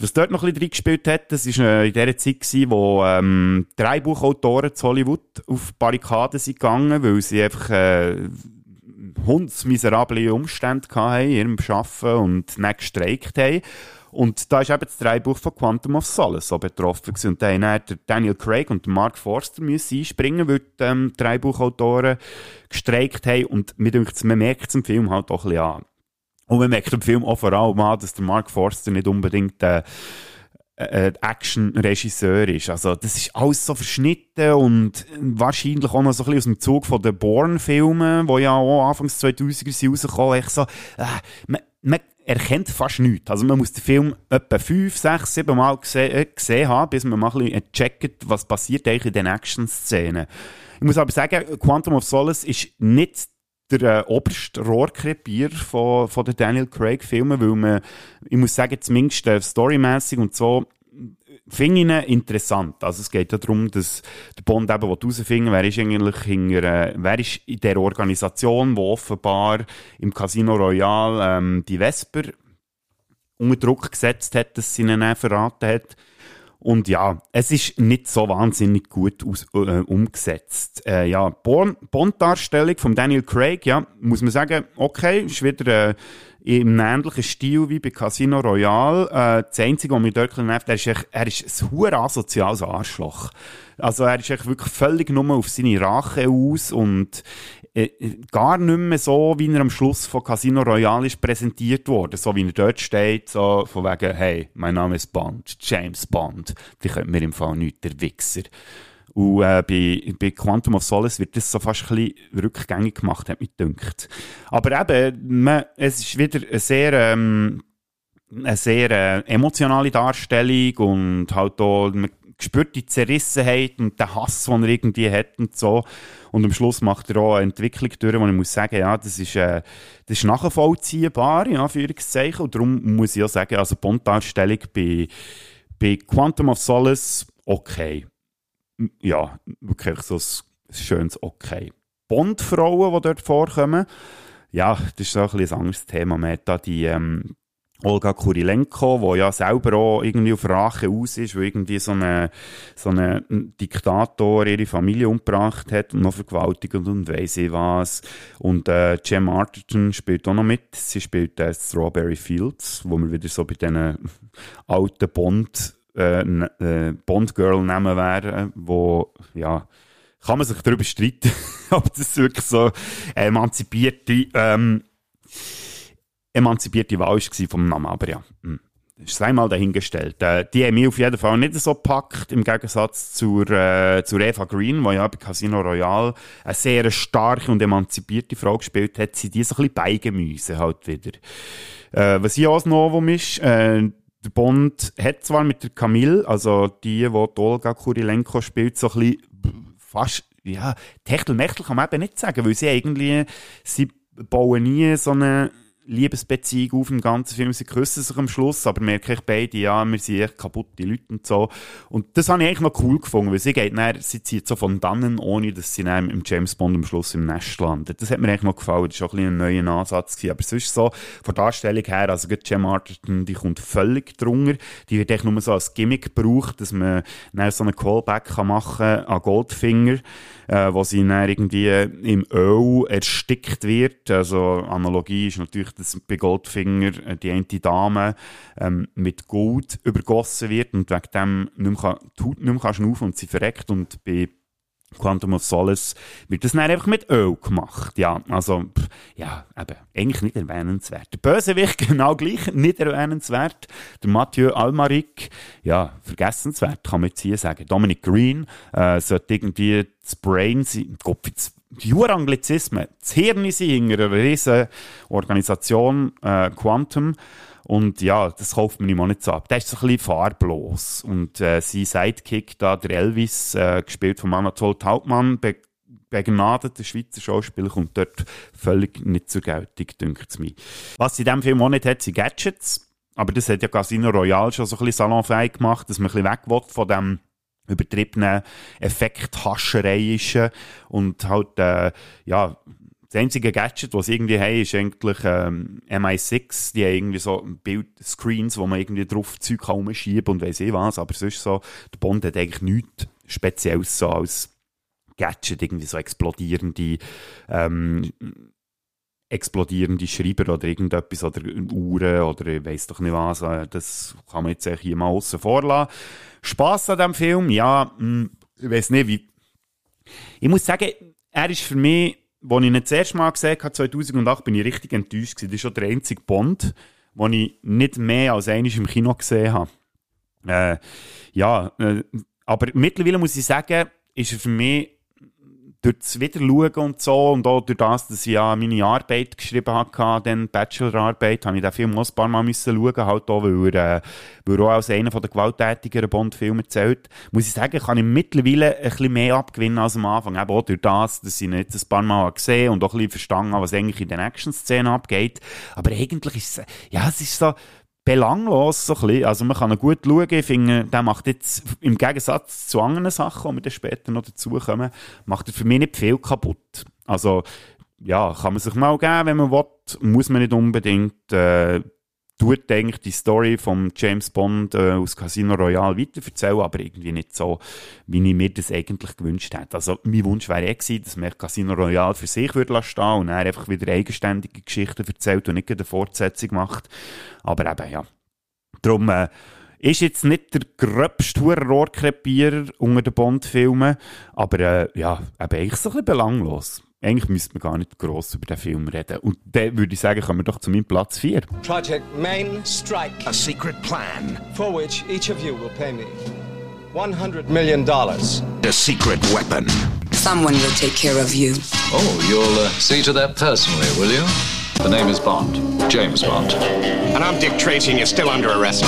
Was dort noch ein bisschen reingespielt hat, das war äh, in der Zeit, gewesen, wo ähm, drei Buchautoren zu Hollywood auf Barrikaden sind gegangen, weil sie einfach äh, hundsmiserable Umstände hatten in ihrem Arbeiten und nicht gestreikt haben. Und da ist eben das Dreibuch von Quantum of Solace so betroffen gewesen. Und da haben dann Daniel Craig und Mark Forster müssen einspringen, weil die ähm, Dreibuchautoren gestreikt haben. Und mir denkt, man merkt es im Film halt auch ein bisschen an. Und man merkt im Film auch vor allem an, dass der Mark Forster nicht unbedingt äh, äh, Action-Regisseur ist. Also, das ist alles so verschnitten und wahrscheinlich auch noch so ein bisschen aus dem Zug von den Bourne-Filmen, die ja auch Anfangs 2000er sind rausgekommen. Echt so, äh, man, man erkennt fast nichts. Also, man muss den Film etwa fünf, sechs, sieben Mal gesehen, äh, gesehen haben, bis man mal ein bisschen checkt, was passiert eigentlich in den Action-Szenen. Ich muss aber sagen, Quantum of Solace ist nicht der äh, oberste Rohrkrepier von, von den Daniel Craig-Filmen, weil man, ich muss sagen, zumindest äh, storymäßig und so, finde ihn interessant. Also es geht ja darum, dass der Bond eben herausfinden wer ist eigentlich hinter, äh, wer ist in der Organisation, wo offenbar im Casino Royale ähm, die Vesper unter Druck gesetzt hat, dass sie ihn verraten hat. Und ja, es ist nicht so wahnsinnig gut aus, äh, umgesetzt. Äh, ja, Bond-Darstellung von Daniel Craig, ja, muss man sagen, okay, ist wieder äh, im ähnlichen Stil wie bei Casino Royale. Äh, das Einzige, was mich dort nervt, er ist, echt, er ist ein hure asoziales Arschloch. Also er ist echt wirklich völlig nur auf seine Rache aus und äh, gar nicht mehr so, wie er am Schluss von Casino Royale ist präsentiert wurde. So wie er dort steht, so von wegen, hey, mein Name ist Bond, James Bond. Die könnte mir im Fall nicht der Wichser. Und äh, bei, bei Quantum of Solace wird das so fast ein bisschen rückgängig gemacht, hat mich gedacht. Aber eben, man, es ist wieder eine sehr, ähm, eine sehr äh, emotionale Darstellung und halt auch, man spürt die Zerrissenheit und den Hass, den er irgendwie hat und so. Und am Schluss macht er auch eine Entwicklung durch, wo ich muss sagen, ja, das ist, äh, das ist nachvollziehbar, in Anführungszeichen. Und darum muss ich auch sagen, also Bond-Darstellung bei, bei Quantum of Solace, okay ja, wirklich so ein schönes Okay. Bondfrauen, die dort vorkommen, ja, das ist so ein, ein anderes Thema. Man hat da die ähm, Olga Kurilenko, die ja selber auch irgendwie auf Rache aus ist, wo irgendwie so eine, so eine Diktator ihre Familie umgebracht hat und noch vergewaltigt und weiss ich was. Und äh, Jem Arterton spielt auch noch mit. Sie spielt äh, Strawberry Fields, wo wir wieder so bei diesen alten Bond äh, äh, Bond-Girl-Namen wären, wo, ja, kann man sich darüber streiten, ob das wirklich so emanzipierte, ähm, emanzipierte Wahl war vom Namen, aber ja, hm. ist einmal dahingestellt. Äh, die haben mich auf jeden Fall nicht so gepackt, im Gegensatz zur, äh, zur Eva Green, die ja bei Casino Royale eine sehr starke und emanzipierte Frau gespielt hat, sie die so ein bisschen beigemüse halt wieder. Äh, was hier auch ein Novum ist, äh, der Bond hat zwar mit der Camille, also die, die, die Olga Kurilenko spielt, so ein bisschen fast, ja, Techtelmechtel kann man eben nicht sagen, weil sie eigentlich, sie bauen nie so eine Liebesbeziehung auf im ganzen Film. Sie küssen sich am Schluss, aber merke ich beide, ja, wir sind echt kaputte Leute und so. Und das habe ich eigentlich noch cool gefunden, weil sie geht dann, sie zieht so von dannen, ohne dass sie dann im James Bond am Schluss im Nest landet. Das hat mir eigentlich noch gefallen. Das war auch ein, ein neuer Ansatz gewesen. Aber sonst so, von der Darstellung her, also gerade Gem Arterton, die kommt völlig drunter. Die wird echt nur so als Gimmick gebraucht, dass man dann so einen Callback kann machen an Goldfinger, äh, wo sie dann irgendwie im Öl erstickt wird. Also Analogie ist natürlich dass bei Goldfinger äh, die eine Dame ähm, mit Gold übergossen wird und wegen dem nicht mehr, die Haut nicht mehr und sie verreckt und bei Quantum of Solace wird das dann einfach mit Öl gemacht. Ja, also, pff, ja, eben, eigentlich nicht erwähnenswert. Der Bösewicht genau gleich, nicht erwähnenswert. Der Mathieu Almaric, ja, vergessenswert, kann man jetzt hier sagen. Dominic Green, äh, sollte irgendwie das Brain sein, Gott, jetzt die Anglizismen, das Hirn ist hinter einer riesen Organisation, äh, Quantum. Und ja, das kauft man ihm auch nicht so ab. Der ist so ein bisschen farblos. Und äh, sein Sidekick da, der Elvis, äh, gespielt von Anatol Taubmann, be begnadeter Schweizer Schauspieler, kommt dort völlig nicht zur Geltung, dünkt es mir. Was sie in diesem Film auch nicht hat, sind Gadgets. Aber das hat ja Casino Royale schon so ein bisschen salonfähig gemacht, dass man ein bisschen weg von dem übertriebenen Effekthascherei ist und halt, äh, ja, das einzige Gadget, was sie irgendwie haben, ist eigentlich ähm, MI6. Die haben irgendwie so Bildscreens, wo man irgendwie drauf Zeug herumschieben und weiss ich was. Aber sonst so, der Bond hat eigentlich nichts Spezielles so als Gadget, irgendwie so explodierende ähm, explodierende Schreiber oder irgendetwas oder Uhren oder ich weiss doch nicht was. Äh, das kann man jetzt hier mal außen vorlassen. Spass an diesem Film, ja, hm, ich weiß nicht, wie. Ich muss sagen, er ist für mich, als ich ihn das erste Mal gesehen habe, 2008, bin ich richtig enttäuscht gewesen. Das ist schon der einzige Bond, den ich nicht mehr als einmal im Kino gesehen habe. Äh, ja, äh, aber mittlerweile muss ich sagen, ist er für mich durch das Wiederschauen und so und auch durch das, dass ich ja meine Arbeit geschrieben hatte, dann Bachelorarbeit, habe ich den Film auch ein paar Mal müssen schauen, halt auch, weil er, äh, weil er auch als einer der gewalttätigeren Bond-Filme zählt. Muss ich sagen, kann ich mittlerweile ein bisschen mehr abgewinnen als am Anfang. Eben auch durch das, dass ich ihn jetzt ein paar Mal gesehen und auch ein bisschen verstanden habe, was eigentlich in den Action-Szenen abgeht. Aber eigentlich ist es, ja, es ist so, belanglos, so ein. Also man kann gut schauen. Ich finde, der macht jetzt, im Gegensatz zu anderen Sachen, die wir dann später noch dazukommen, macht er für mich nicht viel kaputt. Also, ja, kann man sich mal geben, wenn man will. Muss man nicht unbedingt. Äh, tut eigentlich die Story von James Bond äh, aus Casino Royale weiterverzählen, aber irgendwie nicht so, wie ich mir das eigentlich gewünscht hätte. Also mein Wunsch wäre eh gewesen, dass man Casino Royale für sich würde lassen und er einfach wieder eigenständige Geschichten erzählt und nicht eine Fortsetzung macht. Aber eben, ja. Darum, äh, ist jetzt nicht der gröbste Rohrkrepierer unter den Bond-Filmen, aber äh, ja, eben eigentlich so ein bisschen belanglos. Eigentlich müsste man gar nicht gross über den Film reden. Und dann würde ich sagen, kommen wir doch zu meinem Platz 4.
Project Main Strike.
A secret plan.
For which each of you will pay me 100 million dollars.
A secret weapon.
Someone will take care of you.
Oh, you'll uh, see to that personally, will you? The name is Bond. James Bond.
And I'm Dick Tracy and you're still under arrest.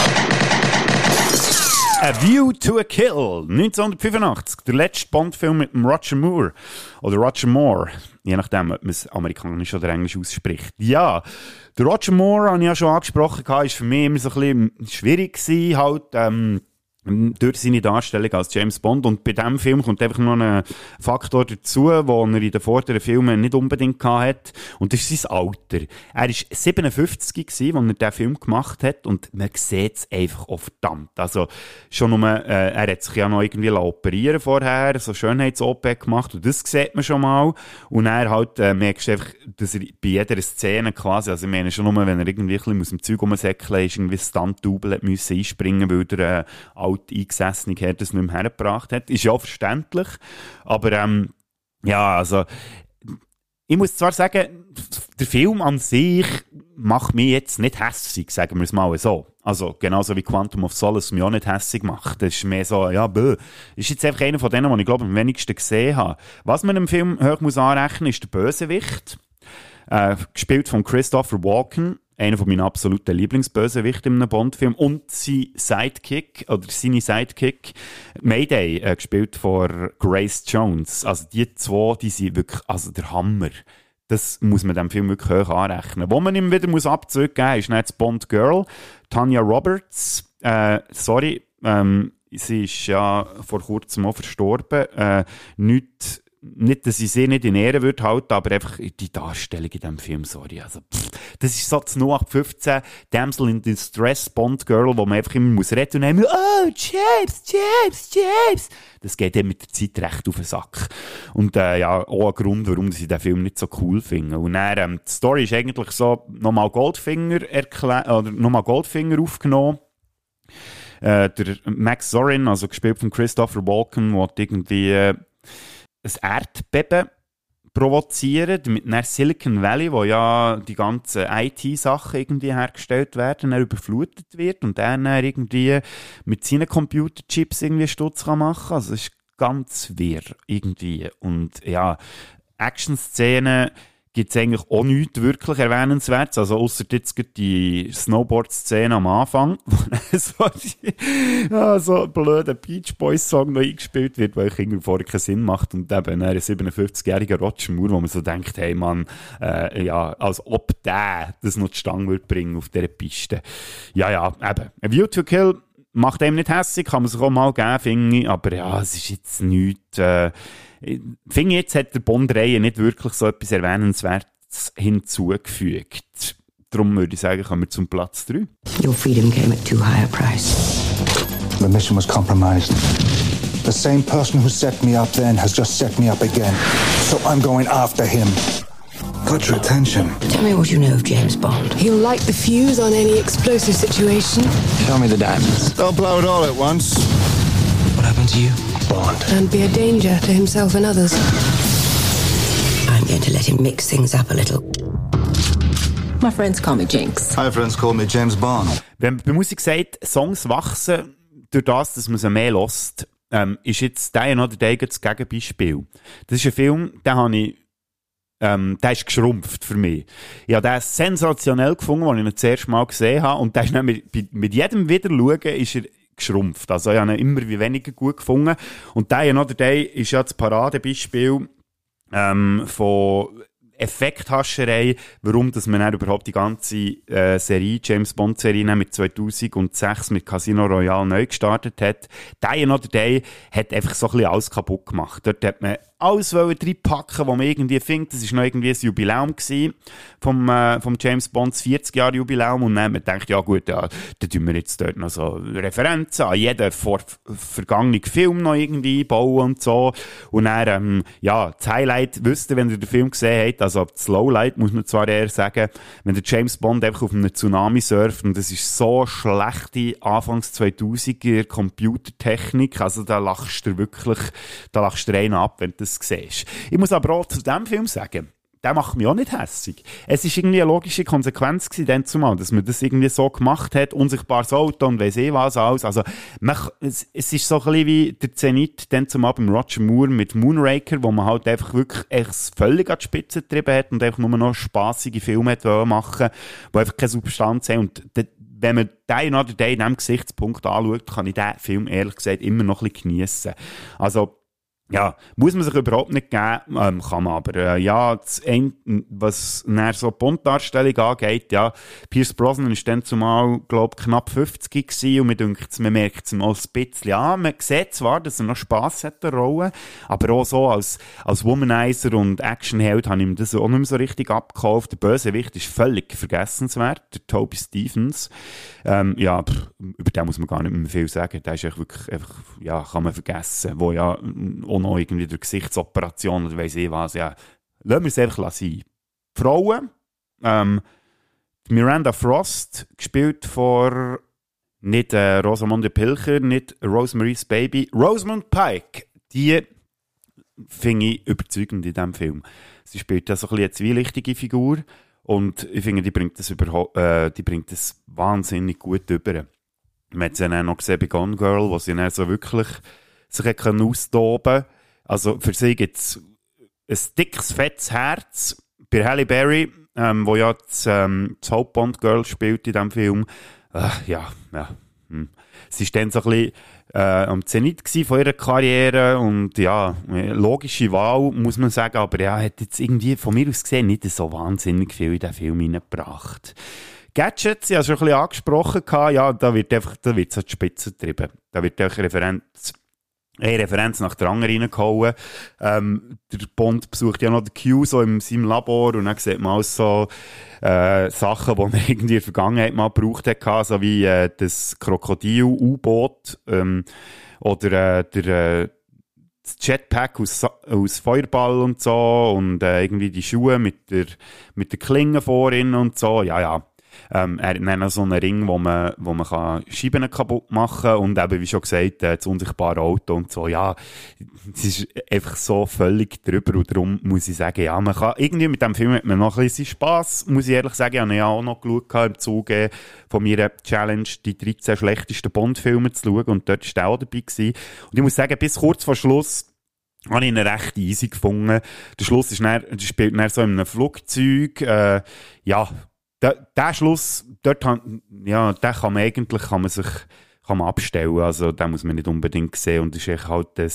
A View to a Kill, 1985. Der letzte Bond-Film mit Roger Moore. Oder Roger Moore. Je nachdem, ob man es amerikanisch oder englisch ausspricht. Ja, der Roger Moore, habe ich ja schon angesprochen, war für mich immer so ein bisschen schwierig gewesen, halt, ähm, durch seine Darstellung als James Bond. Und bei diesem Film kommt einfach noch ein Faktor dazu, den er in den vorderen Filmen nicht unbedingt hatte. Und das ist sein Alter. Er war 57 gewesen, als er diesen Film gemacht hat. Und man sieht es einfach auch verdammt. Also, schon nur, äh, er hat sich ja noch irgendwie operieren vorher, so Schönheits-OP gemacht. Und das sieht man schon mal. Und er halt, äh, merkst du einfach, dass er bei jeder Szene quasi, also ich meine schon nur, wenn er irgendwie ein bisschen aus dem Zeug rumsäckeln ist, irgendwie Stunt-Double müssen einspringen, weil er, äh, alt eingesessene Herr das nicht mehr hergebracht hat. Ist ja verständlich. Aber ähm, ja, also ich muss zwar sagen, der Film an sich macht mich jetzt nicht hässig, sagen wir es mal so. Also genauso wie Quantum of Solace mich auch nicht hässig macht. Das ist mehr so, ja, bö. Ist jetzt einfach einer von denen, die ich glaube am wenigsten gesehen habe. Was man im Film hoch muss anrechnen, ist der Bösewicht. Äh, gespielt von Christopher Walken einer von meinen absoluten Lieblingsbösewichte in einem Bond-Film und sein Sidekick, oder seine Sidekick, Mayday, äh, gespielt von Grace Jones. Also die zwei, die sind wirklich, also der Hammer. Das muss man dem Film wirklich hoch anrechnen. Wo man ihm wieder muss abzugeben muss, ist nicht Bond Girl, Tanya Roberts. Äh, sorry, ähm, sie ist ja vor kurzem auch verstorben. Äh, nicht nicht, dass ich sie nicht in Ehre würde halten, aber einfach die Darstellung in diesem Film, sorry. Also, pff, das ist so das 0815 Damsel in Distress Bond Girl, wo man einfach immer muss reden und dann oh, James, James, James. Das geht dann mit der Zeit recht auf den Sack. Und äh, ja, auch ein Grund, warum ich den Film nicht so cool finde. Und dann, ähm, die Story ist eigentlich so, nochmal Goldfinger erklärt, oder nochmal Goldfinger aufgenommen. Äh, der Max Zorin, also gespielt von Christopher Walken, der irgendwie äh, ein Erdbeben provozieren, mit einer Silicon Valley, wo ja die ganzen IT-Sachen irgendwie hergestellt werden, er überflutet wird und er dann irgendwie mit seinen Computerchips irgendwie Stutz kann machen. Also es ist ganz wirr irgendwie. Und ja, Action-Szenen gibt es eigentlich auch nichts wirklich Erwähnenswertes. Also, außer jetzt die Snowboard-Szene am Anfang, wo so, die, ja, so ein blöder Beach Boys-Song noch eingespielt wird, weil ich irgendwie vorher keinen Sinn macht. Und eben ein 57-jähriger Roger Moore, wo man so denkt, hey Mann, äh, ja, als ob der das noch zustande würde bringen auf dieser Piste. Ja, ja, eben. A View to Kill macht einem nicht hässlich, kann man sich auch mal geben, finde ich. Aber ja, es ist jetzt nichts, äh, ich finde jetzt hat der Bond-Reihe nicht wirklich so etwas Erwähnenswertes hinzugefügt. Darum würde ich sagen, kommen wir zum Platz 3.
Your freedom came at too high a price.
The mission was compromised. The same person who set me up then has just set me up again. So I'm going after him. Got your attention.
Tell me what you know of James Bond.
He'll light the fuse on any explosive situation.
Show me the diamonds.
Don't blow it all at once.
What happened to you?
Bond.
And be a danger to himself and others.
I'm going to let him mix things up a little.
My friends call me Jinx.
My friends call me James Bond.
Wenn man bei Musik sagt, Songs wachsen durch das, dass man sie mehr lost, ähm, ist jetzt der oder der das Gegenbeispiel. Das ist ein Film, den habe ich ähm, der ist geschrumpft für mich. Ich habe den sensationell gefunden, als ich ihn das erste Mal gesehen habe. Und der ist mit, mit jedem Wiederschauen ist er geschrumpft. Also ich habe ihn immer wie weniger gut gefunden. Und der oder der ist ja das Paradebeispiel ähm, von Effekthascherei, warum dass man dann überhaupt die ganze äh, Serie, James Bond Serie mit 2006 mit Casino Royale neu gestartet hat. Der oder der hat einfach so ein bisschen alles kaputt gemacht. Dort hat man alles reinpacken, was man irgendwie findet. Das war noch irgendwie ein Jubiläum gewesen vom, äh, vom James Bonds 40 Jahre Jubiläum und dann wir gedacht, ja gut, ja, dann tun wir jetzt dort noch so Referenzen an jeden vor vergangenen Film noch irgendwie bauen und so. Und dann, ähm, ja, das Highlight, wisst ihr, wenn ihr den Film gesehen habt, also das Lowlight muss man zwar eher sagen, wenn der James Bond einfach auf einem Tsunami surft und das ist so schlechte Anfangs 2000er Computertechnik, also da lachst du wirklich, da lachst du rein ab, wenn du das siehst. Ich muss aber auch zu diesem Film sagen, der macht mich auch nicht hässig. Es ist irgendwie eine logische Konsequenz gewesen, dann zumal, dass man das irgendwie so gemacht hat, unsichtbares Auto und weiss eh was alles. Also, man, es, es ist so ein bisschen wie der Zenit dann zumal beim Roger Moore mit Moonraker, wo man halt einfach wirklich echt völlig an die Spitze getrieben hat und einfach nur noch spaßige Filme hat machen die einfach keine Substanz haben. Und wenn man den oder den in diesem Gesichtspunkt anschaut, kann ich diesen Film ehrlich gesagt immer noch ein bisschen geniessen. Also, ja, muss man sich überhaupt nicht geben, ähm, kann man aber. Äh, ja, ein, was nach so Bond-Darstellung angeht, ja, Pierce Brosnan ist dann zumal, glaube knapp 50 gewesen und man, denkt, man merkt es mal ein bisschen Ja, Man sieht zwar, dass er noch Spass hat, der Rolle, aber auch so als, als Womanizer und Actionheld habe ich ihm das auch nicht mehr so richtig abgekauft. Der Bösewicht ist völlig vergessenswert, der Toby Stevens. Ähm, ja, pff, über den muss man gar nicht mehr viel sagen. Der ist wirklich, einfach, ja, kann man vergessen, wo ja auch noch irgendwie durch Gesichtsoperationen oder weiss ich was, ja. Lassen wir es einfach sein. Frauen, ähm, Miranda Frost, gespielt von nicht äh, Rosamunde Pilcher, nicht Rosemary's Baby, Rosamund Pike, die finde ich überzeugend in diesem Film. Sie spielt ja so ein eine zwielichtige Figur und ich finde, die bringt das, äh, die bringt das wahnsinnig gut über. Man hat sie dann auch noch gesehen bei Gone Girl, wo sie dann so wirklich sich austoben Also für sie gibt es ein dickes, fettes Herz. Bei Halle Berry, ähm, wo ja das, ähm, das Hauptbond-Girl spielt in diesem Film, äh, ja, ja. Hm. Sie ist dann so ein bisschen äh, am Zenit von ihrer Karriere und ja, logische Wahl, muss man sagen, aber ja, hat jetzt irgendwie von mir aus gesehen nicht so wahnsinnig viel in den Film hineingebracht. Gadgets, ich habe schon ein bisschen angesprochen, ja, da wird einfach, da wird an die Spitze getrieben. Da wird einfach Referenz eine Referenz nach der anderen reingehauen. Ähm, der Bond besucht ja noch den Q so in seinem Labor und dann sieht man auch so äh, Sachen, die man irgendwie in der Vergangenheit mal gebraucht hat, so wie äh, das Krokodil-U-Boot ähm, oder äh, der äh, das Jetpack aus, aus Feuerball und so und äh, irgendwie die Schuhe mit der, mit der Klinge vorin und so. Ja, ja. Ähm, er hat dann so einen Ring, wo man, wo man kann Scheiben kaputt machen kann und eben, wie schon gesagt, äh, das unsichtbare Auto und so. Ja, es ist einfach so völlig drüber und darum muss ich sagen, ja, man kann, irgendwie mit dem Film hat man noch ein bisschen Spass, muss ich ehrlich sagen. Ich habe ja auch noch geschaut im Zuge von meiner Challenge, die 13 schlechtesten Bond-Filme zu schauen und dort war auch dabei gewesen. Und ich muss sagen, bis kurz vor Schluss habe ich ihn recht easy gefunden. Der Schluss ist dann, spielt dann so in einem Flugzeug, äh, ja, der, der Schluss, dort, ja, den kann man eigentlich, kann man sich, kann man abstellen. Also, den muss man nicht unbedingt sehen. Und es ist halt ein,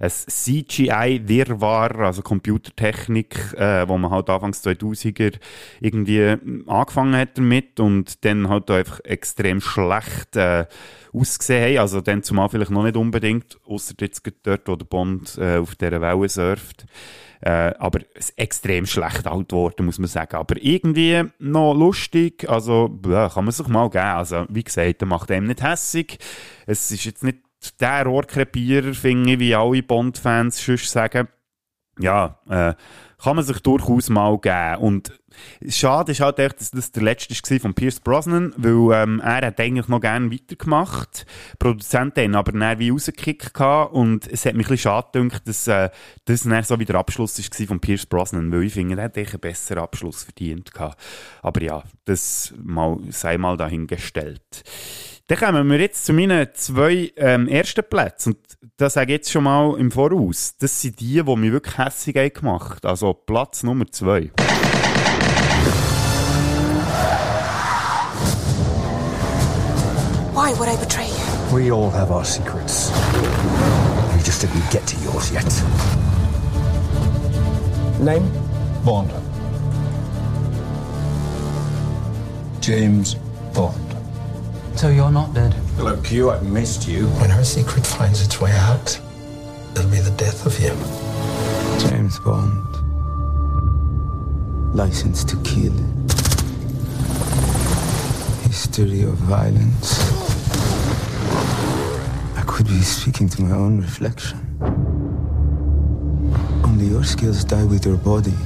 ein CGI-Wirrwarr, also Computertechnik, äh, wo man halt Anfangs 2000er irgendwie angefangen hat damit und dann halt einfach extrem schlecht, äh, ausgesehen haben. Also, dann zumal vielleicht noch nicht unbedingt, außer jetzt dort, wo der Bond, äh, auf dieser Welle surft. Äh, aber extrem schlecht alt geworden, muss man sagen. Aber irgendwie noch lustig, also ja, kann man sich mal geben. Also wie gesagt, er macht einem nicht hässig. Es ist jetzt nicht der Rohrkrepierer, finde ich, wie alle Bond-Fans sonst sagen. Ja, äh, kann man sich durchaus mal geben. Und schade ist halt echt, dass das der letzte war von Pierce Brosnan, weil ähm, er hat eigentlich noch gerne weitergemacht. Die Produzenten haben aber dann wie rausgekickt und es hat mich ein bisschen schade gedacht, dass äh, das dann so wie der Abschluss war von Pierce Brosnan, weil ich finde, er hat einen besseren Abschluss verdient gehabt. Aber ja, das mal, sei mal dahingestellt. Dann kommen wir jetzt zu meinen zwei ähm, ersten Plätzen. Und das sage ich jetzt schon mal im Voraus. Das sind die, die mich wirklich hässlich gemacht haben. Also Platz Nummer zwei.
Why would I betray you?
We all have our secrets. We just didn't get to yours yet.
Name?
Bond. James Bond.
So you're not dead?
Hello, Q. I missed you.
When her secret finds its way out, it'll be the death of you.
James Bond. License to kill. History of violence. I could be speaking to my own reflection. Only your skills die with your body.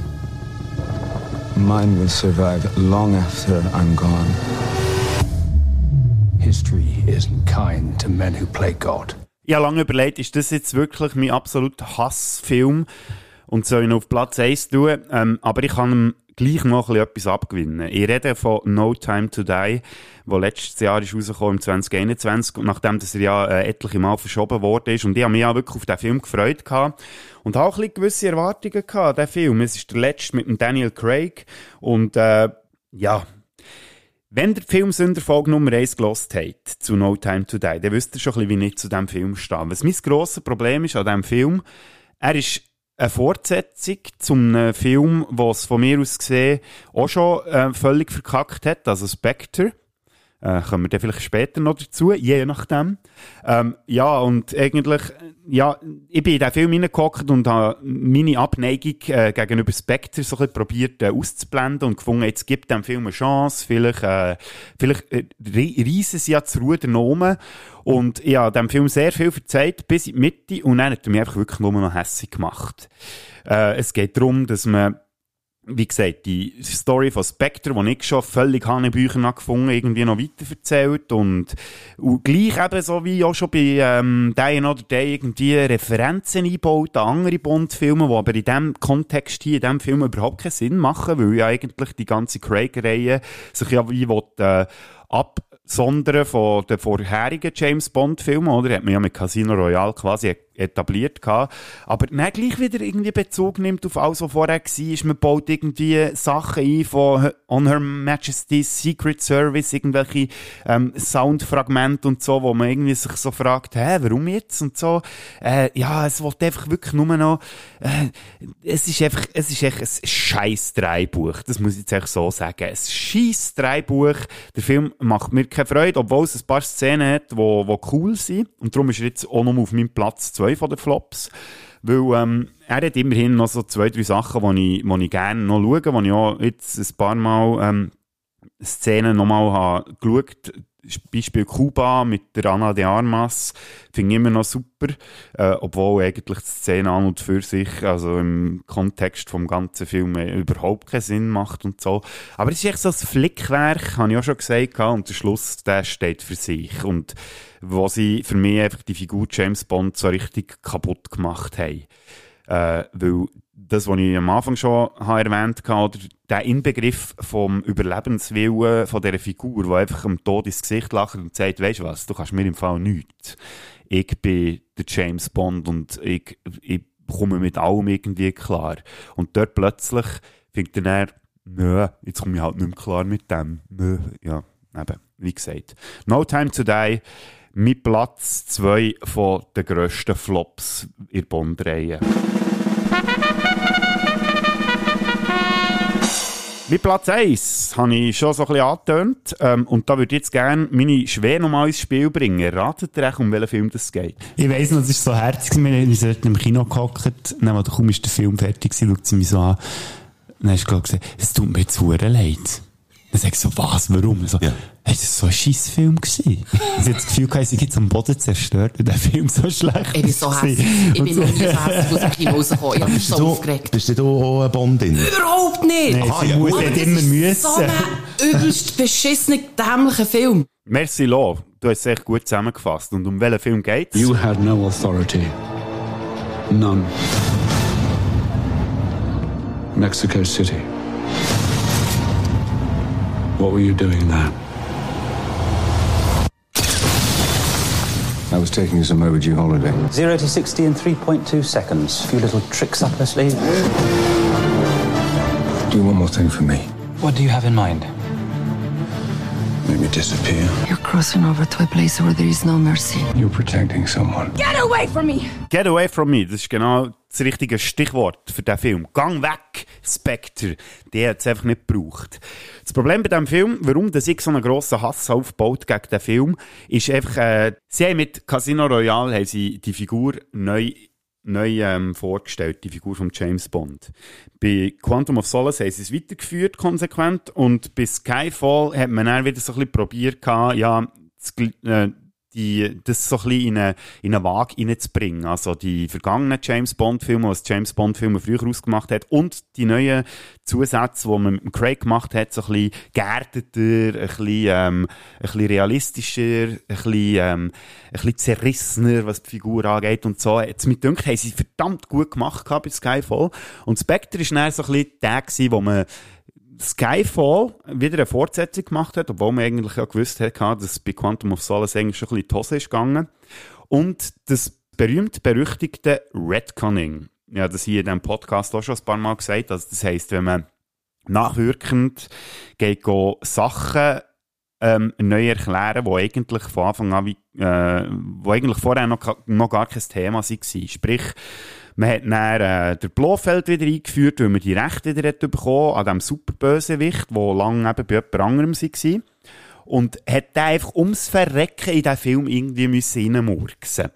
Mine will survive long after I'm gone.
History isn't kind to men who play God.
Ich habe lange überlegt, ist das jetzt wirklich mein absoluter Hassfilm und soll ihn auf Platz 1 tun? Ähm, aber ich kann ihm gleich noch ein bisschen etwas abgewinnen. Ich rede von No Time to Die, wo letztes Jahr ist rausgekommen, im 2021, und nachdem das ja äh, etliche Mal verschoben worden ist. Und ich habe mich auch wirklich auf den Film gefreut gehabt und auch ein bisschen gewisse Erwartungen gehabt, der Film. Es ist der letzte mit dem Daniel Craig und äh, ja, wenn der Film Sünderfolge Nummer 1 gelost habt, zu No Time to Die, dann wisst ihr schon ein bisschen, wie ich zu diesem Film stehe. Was mein grosses Problem ist an diesem Film, er ist eine Fortsetzung zum einem Film, was von mir aus gesehen auch schon äh, völlig verkackt hat, also Spectre. Äh, kommen wir dann vielleicht später noch dazu, je nachdem. Ähm, ja, und eigentlich, ja, ich bin in den Film hineingehockt und habe meine Abneigung äh, gegenüber Spectre so ein bisschen probiert äh, auszublenden und gefunden, jetzt gibt dem Film eine Chance, vielleicht, äh, vielleicht äh, reissen sie ja das Ruder um. Und ich habe dem Film sehr viel verzeiht, bis in die Mitte, und dann hat er mich einfach wirklich nur noch hässlich gemacht. Äh, es geht darum, dass man wie gesagt, die Story von Spectre, die ich schon völlig Hanebücher gefunden irgendwie noch weiter erzählt und, und gleich eben so wie auch schon bei ähm, Die oder Day irgendwie Referenzen einbaut an andere Bond-Filme, die aber in diesem Kontext hier, in diesem Film überhaupt keinen Sinn machen, weil ja eigentlich die ganze Craig-Reihe sich ja wie will, äh, ab sondern von den vorherigen James Bond-Filmen, oder? Hat man ja mit Casino Royale quasi etabliert gehabt. Aber dann gleich wieder irgendwie Bezug nimmt auf alles, was vorher war. Man baut irgendwie Sachen ein von On Her Majesty's Secret Service, irgendwelche ähm, Soundfragmente und so, wo man irgendwie sich so fragt, hä, warum jetzt? Und so. Äh, ja, es wird einfach wirklich nur noch, äh, es ist einfach, es ist echt ein scheiß Dreibuch. Das muss ich jetzt echt so sagen. Ein scheiß Dreibuch. Der Film macht mir keine Freude, obwohl es ein paar Szenen hat, die wo cool sind. Und darum ist er jetzt auch noch auf meinem Platz zwei von den Flops. Weil ähm, er hat immerhin noch so zwei, drei Sachen, die ich, ich gerne noch schaue, die ich auch jetzt ein paar Mal ähm, Szenen nochmal habe geschaut Beispiel Kuba mit der Ana de Armas finde ich immer noch super, äh, obwohl eigentlich die Szene an und für sich, also im Kontext vom ganzen Film äh, überhaupt keinen Sinn macht und so. Aber es ist echt so ein Flickwerk, habe ich auch schon gesagt, und der Schluss, der steht für sich und wo sie für mich einfach die Figur James Bond so richtig kaputt gemacht haben. Äh, weil das, was ich am Anfang schon habe erwähnt habe, der Inbegriff vom Überlebenswillen von dieser Figur, die einfach am Tod ins Gesicht lacht und sagt, weißt du was, du kannst mir im Fall nichts. Ich bin der James Bond und ich, ich komme mit allem irgendwie klar. Und dort plötzlich findet er, nö, jetzt komme ich halt nicht mehr klar mit dem. Nö, ja, eben, wie gesagt. No Time to Die, mit Platz zwei von den grössten Flops in der Bond-Reihe. Mit Platz 1 habe ich schon so ein bisschen angetönt. Ähm, und da würde ich jetzt gerne meine Schwer nochmal ins Spiel bringen. Ratet ihr um welchen Film das geht?
Ich weiss noch, das ist so herzig. Wir sind im Kino gehockt. Dann, ist der Film fertig war, schaut sie mich so an. Dann hast du gesagt, es tut mir sehr leid. Dann sag ich so, was, warum? So, ja. Hey, das war so ein Scheissfilm gewesen. Ich habe das Gefühl, gehabt, sie gibt am Boden zerstört, weil der Film so schlecht
Ich bin so hässlich. Ich bin noch nie so hässlich aus dem Kino rausgekommen. Ich habe mich so
du,
aufgeregt.
Bist du auch eine Bondin?
Überhaupt nicht!
Nein, sie muss nicht immer müssen.
So ein übelst beschissener, dämlicher Film.
Merci, Lo. Du hast es echt gut zusammengefasst. Und um welchen Film geht es?
You had no authority. None. Mexico City. What were you doing there?
I was taking some overdue holiday.
0 to 60 in 3.2 seconds. A few little tricks up her sleeve.
Do one more thing for me.
What do you have in mind?
Make me disappear.
You're crossing over to a place where there is no mercy.
You're protecting someone.
Get away from me!
Get away from me, das ist genau das richtige Stichwort für diesen Film. Gang weg, Spectre. Der hat es einfach nicht gebraucht. Das Problem bei diesem Film, warum das ich so einen grossen Hass aufbaut gegen den Film, ist einfach, äh, sie haben mit Casino Royale haben sie die Figur neu neu ähm, vorgestellt, die Figur von James Bond. Bei Quantum of Solace haben sie es weitergeführt, konsequent, und bei Skyfall hat man dann wieder so ein bisschen probiert, ja, das, äh, die, das so ein bisschen in eine, in eine Waage reinzubringen. Also die vergangenen James Bond-Filme, was James Bond-Filme früher ausgemacht hat, und die neuen Zusätze, die man mit Craig gemacht hat, so ein bisschen geerdeter, ein bisschen, ähm, ein bisschen realistischer, ein bisschen, ähm, ein bisschen zerrissener, was die Figur angeht und so. Jetzt mit Dünkt haben sie verdammt gut gemacht bei Skyfall. Und Spectre ist dann so ein bisschen der gewesen, wo man Skyfall wieder eine Fortsetzung gemacht hat, obwohl man eigentlich ja gewusst hat, dass bei Quantum of Solace eigentlich schon ein bisschen die Hose ist gegangen. Und das berühmt-berüchtigte Redconning. Ja, das hier in diesem Podcast auch schon ein paar Mal gesagt. Also das heisst, wenn man nachwirkend geht go Sachen ähm, neu erklären, die eigentlich von Anfang an, wie, äh, wo eigentlich vorher noch, noch gar kein Thema waren. Sprich, man hat dann äh, der Blofeld wieder eingeführt, weil man die Rechte wieder hat bekommen an diesem Superbösewicht, der lange eben bei jemand anderem war. Und hat den einfach ums Verrecken in diesen Film irgendwie müssen reinmurksen.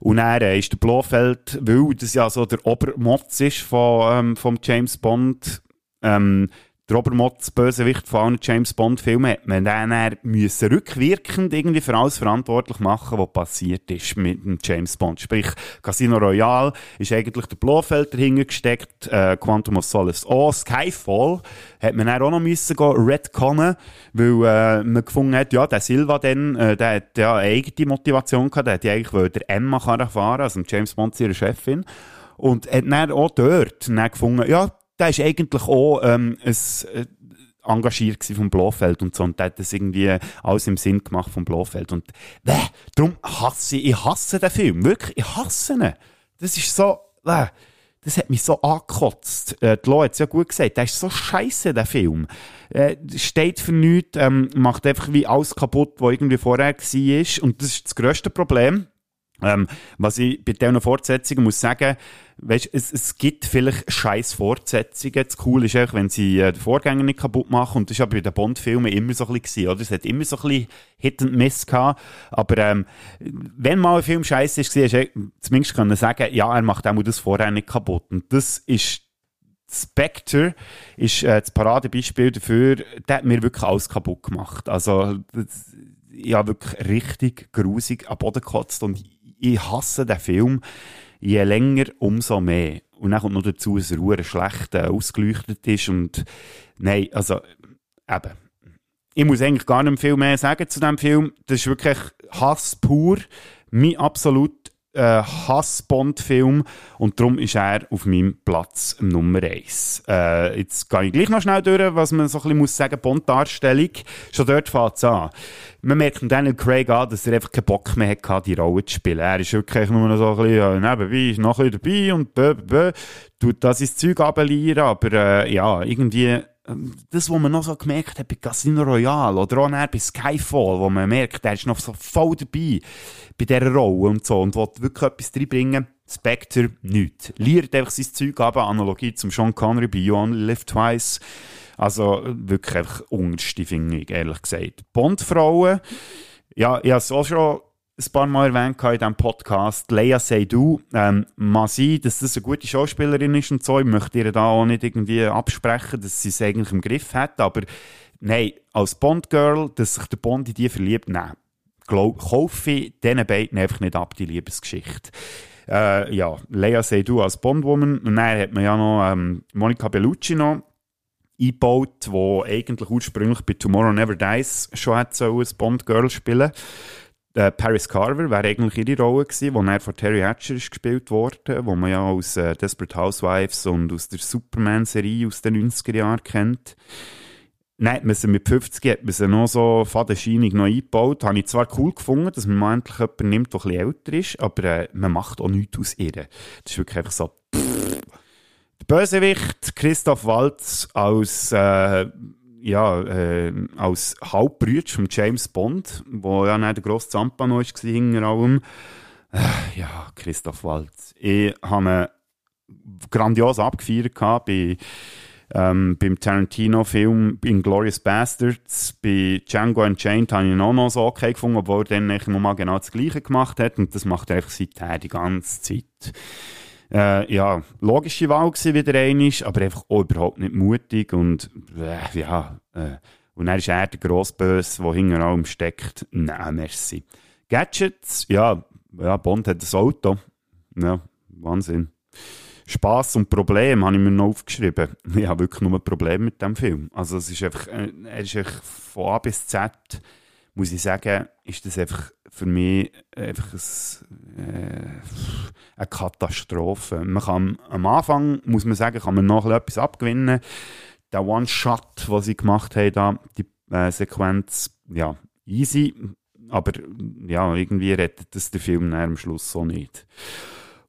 Und dann äh, ist der Blofeld, weil das ja so der Obermotz ist von, ähm, vom James Bond, ähm, der Obermotz Bösewicht von allen James Bond Filmen, hat man dann, müssen rückwirkend irgendwie für alles verantwortlich machen, was passiert ist mit dem James Bond. Sprich, Casino Royale ist eigentlich der Blofeld dahinter gesteckt, äh, Quantum of Solace auch, Skyfall hat man dann auch noch müssen gehen, retconnen, weil äh, man gefunden hat, ja, der Silva dann, äh, der hat ja eine eigene Motivation gehabt, der hat eigentlich wollen der Emma fahren, also James Bond ihre Chefin, und hat dann auch dort dann gefunden, ja, der ist eigentlich auch ähm, ein, äh, engagiert vom Blofeld und so und der hat das irgendwie alles im Sinn gemacht vom Blofeld und äh, darum hasse ich, ich hasse den Film, wirklich, ich hasse ihn. Das ist so, äh, das hat mich so angekotzt. Äh, die Lo hat es ja gut gesagt, der ist so scheiße, der Film. Äh, steht für nichts, ähm, macht einfach wie alles kaputt, was irgendwie vorher war und das ist das grösste Problem. Ähm, was ich bei diesen Fortsetzungen muss sagen, weißt, es, es gibt vielleicht scheiß Fortsetzungen. Das Coole ist einfach, wenn sie äh, den Vorgänger nicht kaputt machen. Und das war bei den Bond-Filmen immer so ein bisschen, oder? Es hat immer so ein bisschen Hit and Miss gehabt. Aber, ähm, wenn mal ein Film scheiße ist, hast du zumindest können sagen, ja, er macht auch das vorher nicht kaputt. Und das ist, Spectre ist äh, das Paradebeispiel dafür, der hat mir wirklich alles kaputt gemacht. Also, das, ich habe wirklich richtig grusig am Boden gekotzt und ich hasse den Film je länger, umso mehr. Und dann kommt noch dazu, dass er verdammt schlecht äh, ausgeleuchtet ist und nein, also eben. Ich muss eigentlich gar nicht viel mehr sagen zu diesem Film. Das ist wirklich Hass pur. Mein absolut äh, Hass-Bond-Film und darum ist er auf meinem Platz Nummer 1. Äh, jetzt gehe ich gleich noch schnell durch, was man so ein bisschen muss sagen, Bond-Darstellung. Schon dort fängt es an. Man merkt Daniel Craig an, dass er einfach keinen Bock mehr hatte, die Rolle zu spielen. Er ist wirklich nur noch so ein bisschen nebenbei, ist noch ein bisschen dabei und bö, bö, tut das ins Zeug abelieren, aber äh, ja, irgendwie das, was man noch so gemerkt hat bei Casino Royale oder auch bei Skyfall, wo man merkt, der ist noch so voll dabei bei dieser Rolle und so und will wirklich etwas reinbringen. Spectre, nichts. Liert einfach sein Zeug ab, Analogie zum Sean Connery bei You Only Live Twice. Also wirklich einfach unterste ehrlich gesagt. Bondfrauen, ja, ich habe es auch schon ein paar Mal erwähnt in diesem Podcast, Leia Seydoux, ähm, man sein, dass das eine gute Schauspielerin ist und so. Ich möchte ihr da auch nicht irgendwie absprechen, dass sie es eigentlich im Griff hat, aber nein, als Bond-Girl, dass sich der Bond in die verliebt, nein. Glaub, kaufe ich diesen beiden einfach nicht ab, die Liebesgeschichte. Äh, ja, Leia Seydoux als Bondwoman und dann hat man ja noch ähm, Monica Bellucci noch eingebaut, wo eigentlich ursprünglich bei Tomorrow Never Dies schon hat so ein Bond-Girl spielen äh, Paris Carver wäre eigentlich ihre Rolle gewesen, wo er von Terry Hatcher ist gespielt wurde, wo man ja aus äh, Desperate Housewives und aus der Superman-Serie aus den 90er Jahren kennt. Nein, man sie mit 50 hat man sie noch so fadenscheinig noch eingebaut. Habe ich zwar cool gefunden, dass man mal endlich jemanden nimmt, der bisschen älter ist, aber äh, man macht auch nichts aus ihr. Das ist wirklich einfach so... Pff. Der Bösewicht Christoph Waltz als... Äh, ja, äh, als Hauptbrüder von James Bond, wo ja nicht der grosse Zampano war. Äh, ja, Christoph Waltz. Ich habe ihn grandios abgefeiert bei, ähm, beim Tarantino-Film Inglourious Bastards. Bei Django Unchained habe ich ihn auch noch so okay gefunden, obwohl er dann nochmal genau das Gleiche gemacht hat. Und das macht er einfach seither die ganze Zeit. Äh, ja, logische Wahl gewesen, wieder einig, aber einfach auch überhaupt nicht mutig und äh, ja, äh, und dann ist er der Grossböse, der hinter allem steckt. Nein, merci. Gadgets, ja, ja, Bond hat ein Auto. Ja, Wahnsinn. Spass und Problem habe ich mir noch aufgeschrieben. Ich habe wirklich nur ein Problem mit dem Film. Also es ist einfach, äh, er ist einfach von A bis Z, muss ich sagen, ist das einfach für mich einfach ein, äh, eine Katastrophe. Man kann am Anfang, muss man sagen, kann man noch etwas abgewinnen. Der One-Shot, was sie gemacht haben, da, die äh, Sequenz, ja, easy, aber ja, irgendwie rettet das den Film am Schluss so nicht.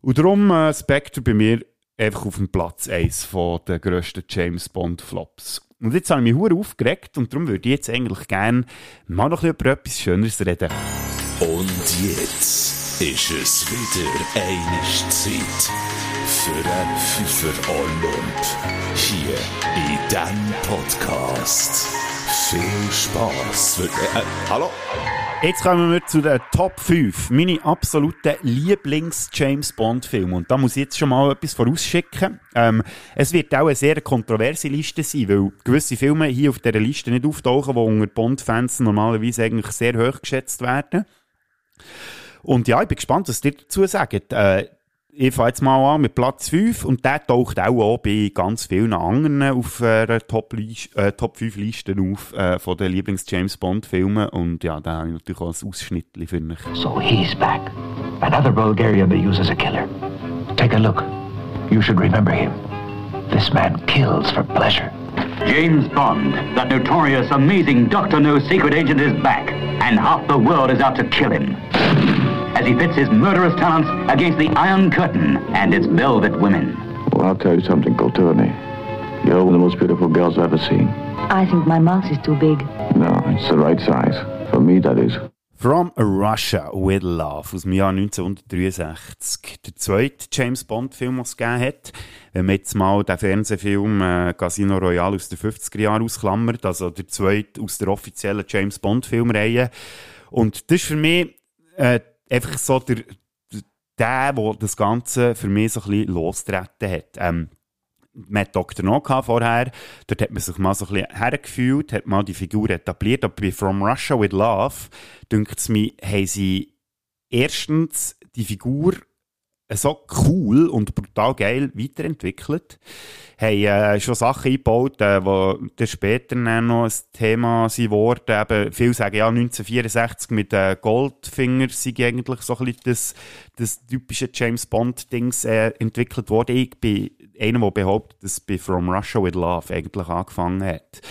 Und darum äh, Spectre bei mir einfach auf dem Platz 1 von den grössten James Bond Flops. Und jetzt habe ich mich hure aufgeregt und darum würde ich jetzt eigentlich gerne mal noch über etwas Schöneres reden.
Und jetzt ist es wieder eine Zeit für einen Pfeifer Olymp. Hier in diesem Podcast. Viel Spaß. Äh, hallo?
Jetzt kommen wir zu den Top 5, meine absoluten Lieblings-James Bond-Filme. Und da muss ich jetzt schon mal etwas vorausschicken. Ähm, es wird auch eine sehr kontroverse Liste sein, weil gewisse Filme hier auf dieser Liste nicht auftauchen, die unter Bond-Fans normalerweise eigentlich sehr hoch geschätzt werden. Und ja, ich bin gespannt, was ihr dazu sagt. Äh, ich fange jetzt mal an mit Platz 5 und der taucht auch, bei ganz vielen anderen auf äh, Top, äh, Top 5 Listen auf äh, von den Lieblings-James Bond-Filmen und ja, da habe ich natürlich auch ein Ausschnitt für mich.
So he's back. Another Bulgaria they use as a killer. Take a look. You should remember him. This man kills for pleasure.
James Bond, that notorious, amazing Doctor No secret agent is back, and half the world is out to kill him. As he pits his murderous talents against the Iron Curtain and its velvet women.
Well, I'll tell you something, Colturni. You're one of the most beautiful girls I've ever seen.
I think my mouth is too big.
No, it's the right size. For me, that is.
From Russia with Love aus dem Jahr 1963. Der zweite James Bond-Film, den es gegeben hat. Wenn man jetzt mal den Fernsehfilm äh, Casino Royale aus den 50er Jahren ausklammert, also der zweite aus der offiziellen James Bond-Filmreihe. Und das ist für mich äh, einfach so der, der, der das Ganze für mich so ein bisschen losgetreten hat. Ähm, man hat Dr. No vorher, dort hat man sich mal so ein bisschen hergefühlt, hat mal die Figur etabliert, aber bei From Russia with Love, denkt es mir, haben sie erstens die Figur so cool und brutal geil weiterentwickelt. Haben äh, schon Sachen eingebaut, äh, die später noch ein Thema sind worden. Eben, viele sagen ja 1964 mit äh, Goldfinger sei eigentlich so ein bisschen das, das typische James Bond Dings äh, entwickelt worden. Ich bin einer, der behauptet, dass bei From Russia with Love eigentlich angefangen hat.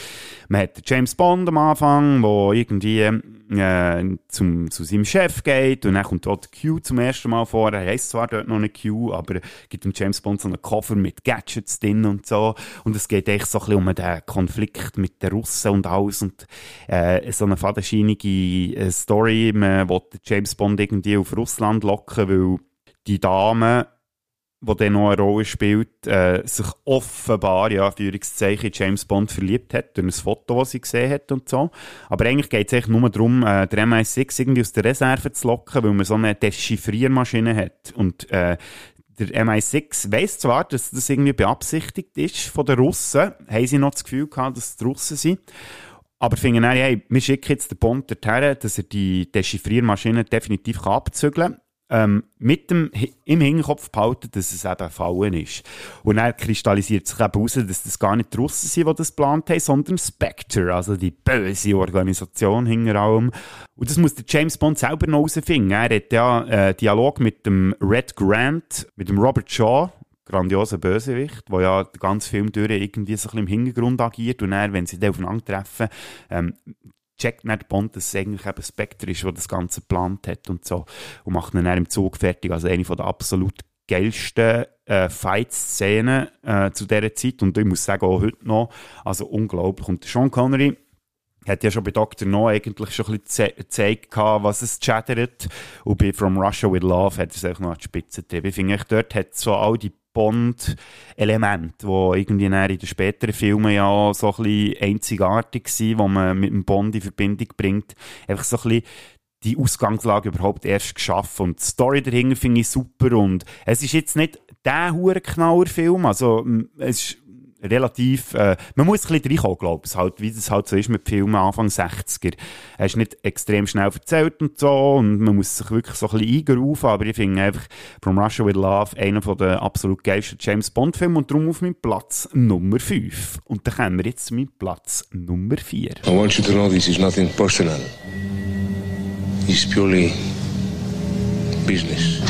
Man hat James Bond am Anfang, der irgendwie äh, zum, zu seinem Chef geht und dann kommt dort Q zum ersten Mal vor. Er heisst zwar dort noch nicht Q, aber gibt dem James Bond so einen Koffer mit Gadgets drin und so. Und es geht echt so ein bisschen um den Konflikt mit den Russen und alles und äh, so eine fadenscheinige äh, Story. Man will James Bond irgendwie auf Russland locken, weil die Dame wo dann noch eine Rolle spielt, äh, sich offenbar, ja, Führungszeichen James Bond verliebt hat, durch ein Foto, das sie gesehen hat und so. Aber eigentlich geht es eigentlich nur darum, äh, der MI6 irgendwie aus der Reserve zu locken, weil man so eine Dechiffriermaschine hat. Und äh, der MI6 weiss zwar, dass das irgendwie beabsichtigt ist von den Russen, haben sie noch das Gefühl gehabt, dass es die Russen sind. Aber finden dann, hey, wir schicken jetzt den Bond dorthin, dass er die Dechiffriermaschine definitiv abzügeln kann ähm, mit dem im Hinterkopf behalten, dass es eben Fallen ist. Und dann kristallisiert sich eben heraus, dass das gar nicht die Russen sind, die das geplant haben, sondern Spectre, also die böse Organisation hinter allem. Und das muss der James Bond selber noch herausfinden. Er hat ja äh, Dialog mit dem Red Grant, mit dem Robert Shaw, grandioser Bösewicht, der ja den ganzen Film durch irgendwie so ein bisschen im Hintergrund agiert und er, wenn sie dann aufeinandertreffen, ähm, checkt nicht Bond, dass es eigentlich eben Spectre ist, der das Ganze geplant hat und so. Und macht ihn dann im Zug fertig. Also eine der absolut geilsten äh, Fight-Szenen äh, zu dieser Zeit. Und ich muss sagen, auch heute noch, also unglaublich. Und Sean Connery hat ja schon bei Dr. No eigentlich schon ein bisschen gezeigt, was es chattert. Und bei From Russia with Love hat es auch noch an die Spitze getrieben. Ich finde, dort hat so all die Bond-Element, wo irgendwie in den späteren Filmen ja so ein bisschen einzigartig sind, wo man mit dem Bond in Verbindung bringt. Einfach so ein bisschen die Ausgangslage überhaupt erst geschaffen. Und die Story dahinter finde ich super. Und es ist jetzt nicht der Hurenknauer-Film. Also, es ist relativ, äh, man muss ein bisschen reinkommen, glaube ich, halt, wie das halt so ist mit Filmen Anfang 60er. Er ist nicht extrem schnell erzählt und so, und man muss sich wirklich so ein bisschen eingerufen, aber ich finde einfach From Russia With Love einer von der absolut geilsten James Bond-Filme und darum auf meinem Platz Nummer 5. Und dann kommen wir jetzt zu meinem Platz Nummer 4.
I want you to know this is nothing personal. It's purely business.